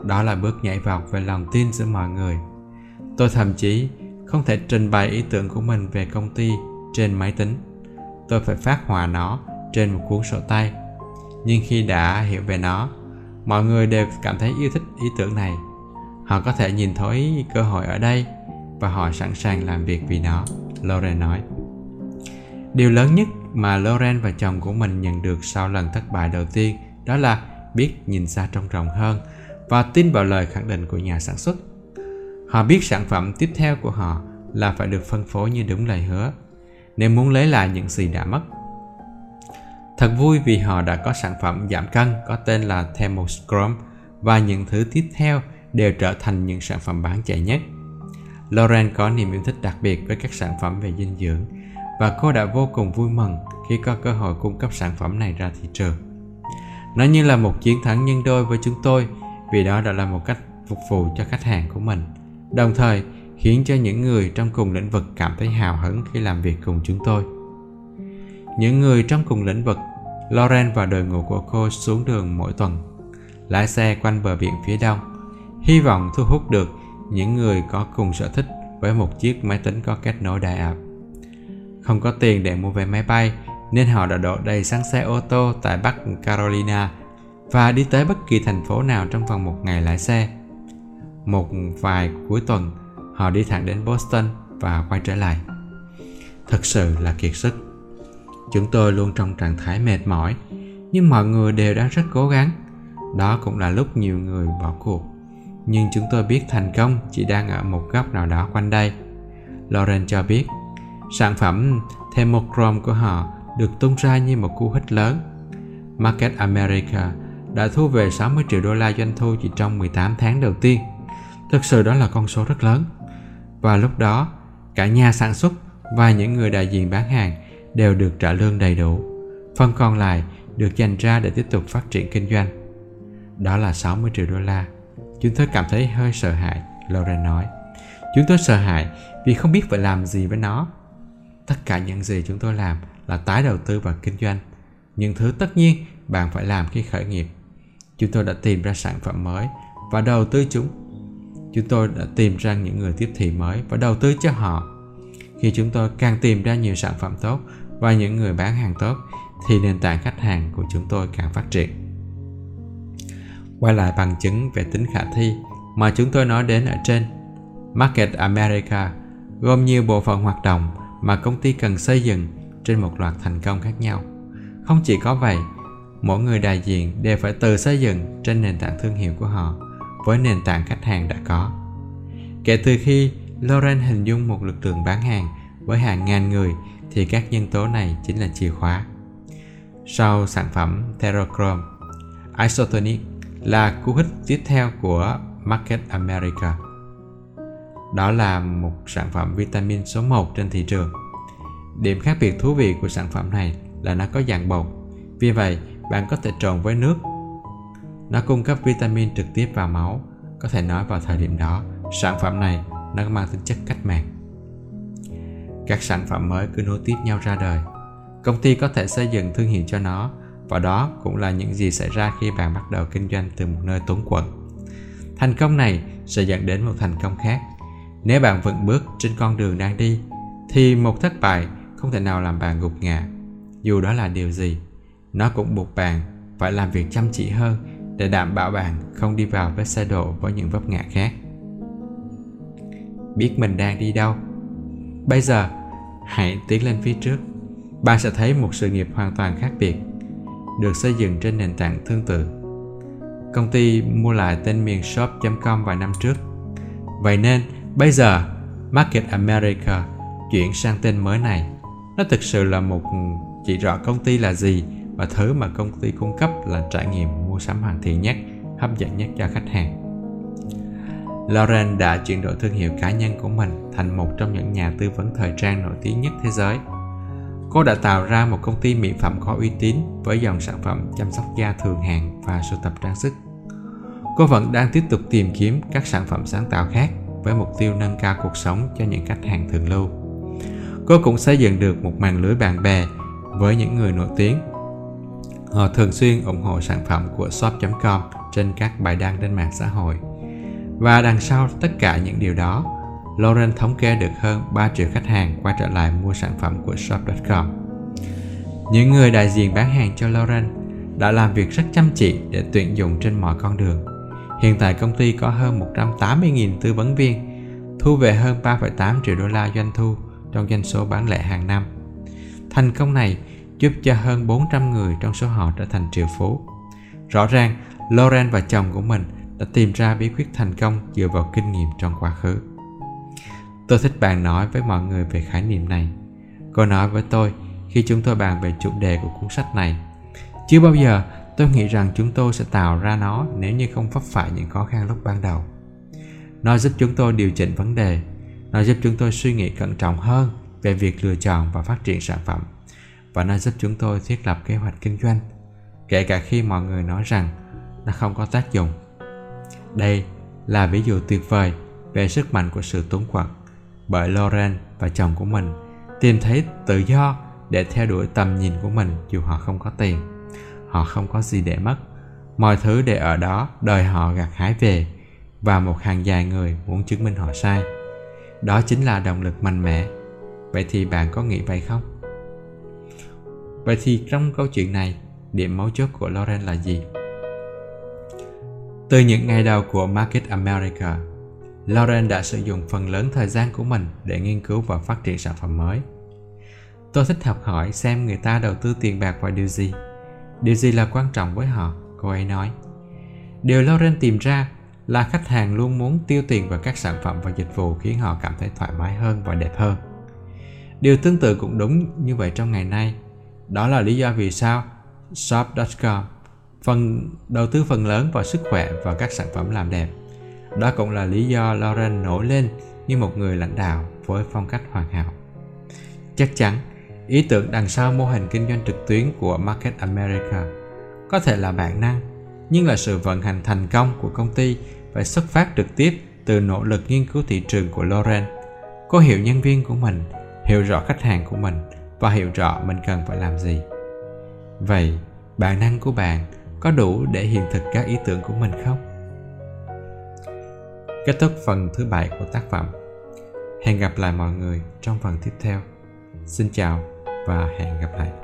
Đó là bước nhảy vọt về lòng tin giữa mọi người. Tôi thậm chí không thể trình bày ý tưởng của mình về công ty trên máy tính. Tôi phải phát họa nó trên một cuốn sổ tay. Nhưng khi đã hiểu về nó, mọi người đều cảm thấy yêu thích ý tưởng này. Họ có thể nhìn thấy cơ hội ở đây và họ sẵn sàng làm việc vì nó, Lauren nói. Điều lớn nhất mà Lauren và chồng của mình nhận được sau lần thất bại đầu tiên đó là biết nhìn xa trông rộng hơn và tin vào lời khẳng định của nhà sản xuất. Họ biết sản phẩm tiếp theo của họ là phải được phân phối như đúng lời hứa nếu muốn lấy lại những gì đã mất. Thật vui vì họ đã có sản phẩm giảm cân có tên là Thermoscrum và những thứ tiếp theo đều trở thành những sản phẩm bán chạy nhất. Lauren có niềm yêu thích đặc biệt với các sản phẩm về dinh dưỡng và cô đã vô cùng vui mừng khi có cơ hội cung cấp sản phẩm này ra thị trường. Nó như là một chiến thắng nhân đôi với chúng tôi vì đó đã là một cách phục vụ cho khách hàng của mình, đồng thời khiến cho những người trong cùng lĩnh vực cảm thấy hào hứng khi làm việc cùng chúng tôi. Những người trong cùng lĩnh vực, Lauren và đội ngũ của cô xuống đường mỗi tuần, lái xe quanh bờ biển phía đông, hy vọng thu hút được những người có cùng sở thích với một chiếc máy tính có kết nối đại áp. Không có tiền để mua vé máy bay nên họ đã đổ đầy xăng xe ô tô tại Bắc Carolina và đi tới bất kỳ thành phố nào trong vòng một ngày lái xe. Một vài cuối tuần, họ đi thẳng đến Boston và quay trở lại. Thật sự là kiệt sức. Chúng tôi luôn trong trạng thái mệt mỏi, nhưng mọi người đều đang rất cố gắng. Đó cũng là lúc nhiều người bỏ cuộc. Nhưng chúng tôi biết thành công chỉ đang ở một góc nào đó quanh đây. Lauren cho biết, sản phẩm Thermochrome của họ được tung ra như một cú hích lớn. Market America đã thu về 60 triệu đô la doanh thu chỉ trong 18 tháng đầu tiên. Thực sự đó là con số rất lớn. Và lúc đó, cả nhà sản xuất và những người đại diện bán hàng đều được trả lương đầy đủ. Phần còn lại được dành ra để tiếp tục phát triển kinh doanh. Đó là 60 triệu đô la. Chúng tôi cảm thấy hơi sợ hãi, Lauren nói. Chúng tôi sợ hãi vì không biết phải làm gì với nó. Tất cả những gì chúng tôi làm là tái đầu tư vào kinh doanh. Những thứ tất nhiên bạn phải làm khi khởi nghiệp. Chúng tôi đã tìm ra sản phẩm mới và đầu tư chúng. Chúng tôi đã tìm ra những người tiếp thị mới và đầu tư cho họ. Khi chúng tôi càng tìm ra nhiều sản phẩm tốt và những người bán hàng tốt thì nền tảng khách hàng của chúng tôi càng phát triển. Quay lại bằng chứng về tính khả thi mà chúng tôi nói đến ở trên. Market America gồm nhiều bộ phận hoạt động mà công ty cần xây dựng trên một loạt thành công khác nhau. Không chỉ có vậy, mỗi người đại diện đều phải tự xây dựng trên nền tảng thương hiệu của họ với nền tảng khách hàng đã có. Kể từ khi Loren hình dung một lực lượng bán hàng với hàng ngàn người thì các nhân tố này chính là chìa khóa. Sau sản phẩm Terochrome, Isotonic là cú hích tiếp theo của Market America. Đó là một sản phẩm vitamin số 1 trên thị trường. Điểm khác biệt thú vị của sản phẩm này là nó có dạng bột. Vì vậy, bạn có thể trộn với nước. Nó cung cấp vitamin trực tiếp vào máu. Có thể nói vào thời điểm đó, sản phẩm này nó mang tính chất cách mạng. Các sản phẩm mới cứ nối tiếp nhau ra đời. Công ty có thể xây dựng thương hiệu cho nó và đó cũng là những gì xảy ra khi bạn bắt đầu kinh doanh từ một nơi tốn quẩn. Thành công này sẽ dẫn đến một thành công khác. Nếu bạn vẫn bước trên con đường đang đi, thì một thất bại không thể nào làm bạn gục ngã. Dù đó là điều gì, nó cũng buộc bạn phải làm việc chăm chỉ hơn để đảm bảo bạn không đi vào vết xe đổ với những vấp ngã khác. Biết mình đang đi đâu. Bây giờ, hãy tiến lên phía trước. Bạn sẽ thấy một sự nghiệp hoàn toàn khác biệt, được xây dựng trên nền tảng tương tự. Công ty mua lại tên miền shop.com vài năm trước. Vậy nên, bây giờ Market America chuyển sang tên mới này. Nó thực sự là một chỉ rõ công ty là gì và thứ mà công ty cung cấp là trải nghiệm mua sắm hoàn thiện nhất, hấp dẫn nhất cho khách hàng. Lauren đã chuyển đổi thương hiệu cá nhân của mình thành một trong những nhà tư vấn thời trang nổi tiếng nhất thế giới. Cô đã tạo ra một công ty mỹ phẩm có uy tín với dòng sản phẩm chăm sóc da thường hàng và sưu tập trang sức. Cô vẫn đang tiếp tục tìm kiếm các sản phẩm sáng tạo khác với mục tiêu nâng cao cuộc sống cho những khách hàng thường lưu. Cô cũng xây dựng được một mạng lưới bạn bè với những người nổi tiếng. Họ thường xuyên ủng hộ sản phẩm của shop.com trên các bài đăng trên mạng xã hội. Và đằng sau tất cả những điều đó, Lauren thống kê được hơn 3 triệu khách hàng quay trở lại mua sản phẩm của shop.com. Những người đại diện bán hàng cho Lauren đã làm việc rất chăm chỉ để tuyển dụng trên mọi con đường. Hiện tại công ty có hơn 180.000 tư vấn viên, thu về hơn 3,8 triệu đô la doanh thu trong doanh số bán lẻ hàng năm. Thành công này giúp cho hơn 400 người trong số họ trở thành triệu phú. Rõ ràng, Lauren và chồng của mình đã tìm ra bí quyết thành công dựa vào kinh nghiệm trong quá khứ. Tôi thích bạn nói với mọi người về khái niệm này. Cô nói với tôi khi chúng tôi bàn về chủ đề của cuốn sách này. Chưa bao giờ tôi nghĩ rằng chúng tôi sẽ tạo ra nó nếu như không vấp phải những khó khăn lúc ban đầu. Nó giúp chúng tôi điều chỉnh vấn đề, nó giúp chúng tôi suy nghĩ cẩn trọng hơn về việc lựa chọn và phát triển sản phẩm và nó giúp chúng tôi thiết lập kế hoạch kinh doanh kể cả khi mọi người nói rằng nó không có tác dụng đây là ví dụ tuyệt vời về sức mạnh của sự túng quẫn bởi Lauren và chồng của mình, tìm thấy tự do để theo đuổi tầm nhìn của mình dù họ không có tiền. Họ không có gì để mất. Mọi thứ để ở đó đời họ gặt hái về, và một hàng dài người muốn chứng minh họ sai. Đó chính là động lực mạnh mẽ. Vậy thì bạn có nghĩ vậy không? Vậy thì trong câu chuyện này, điểm mấu chốt của Lauren là gì? Từ những ngày đầu của Market America Lauren đã sử dụng phần lớn thời gian của mình để nghiên cứu và phát triển sản phẩm mới. Tôi thích học hỏi xem người ta đầu tư tiền bạc vào điều gì. Điều gì là quan trọng với họ, cô ấy nói. Điều Lauren tìm ra là khách hàng luôn muốn tiêu tiền vào các sản phẩm và dịch vụ khiến họ cảm thấy thoải mái hơn và đẹp hơn. Điều tương tự cũng đúng như vậy trong ngày nay. Đó là lý do vì sao shop.com phần đầu tư phần lớn vào sức khỏe và các sản phẩm làm đẹp đó cũng là lý do Lauren nổi lên như một người lãnh đạo với phong cách hoàn hảo. Chắc chắn, ý tưởng đằng sau mô hình kinh doanh trực tuyến của Market America có thể là bản năng, nhưng là sự vận hành thành công của công ty phải xuất phát trực tiếp từ nỗ lực nghiên cứu thị trường của Lauren. Cô hiểu nhân viên của mình, hiểu rõ khách hàng của mình và hiểu rõ mình cần phải làm gì. Vậy, bản năng của bạn có đủ để hiện thực các ý tưởng của mình không? Kết thúc phần thứ bảy của tác phẩm. Hẹn gặp lại mọi người trong phần tiếp theo. Xin chào và hẹn gặp lại.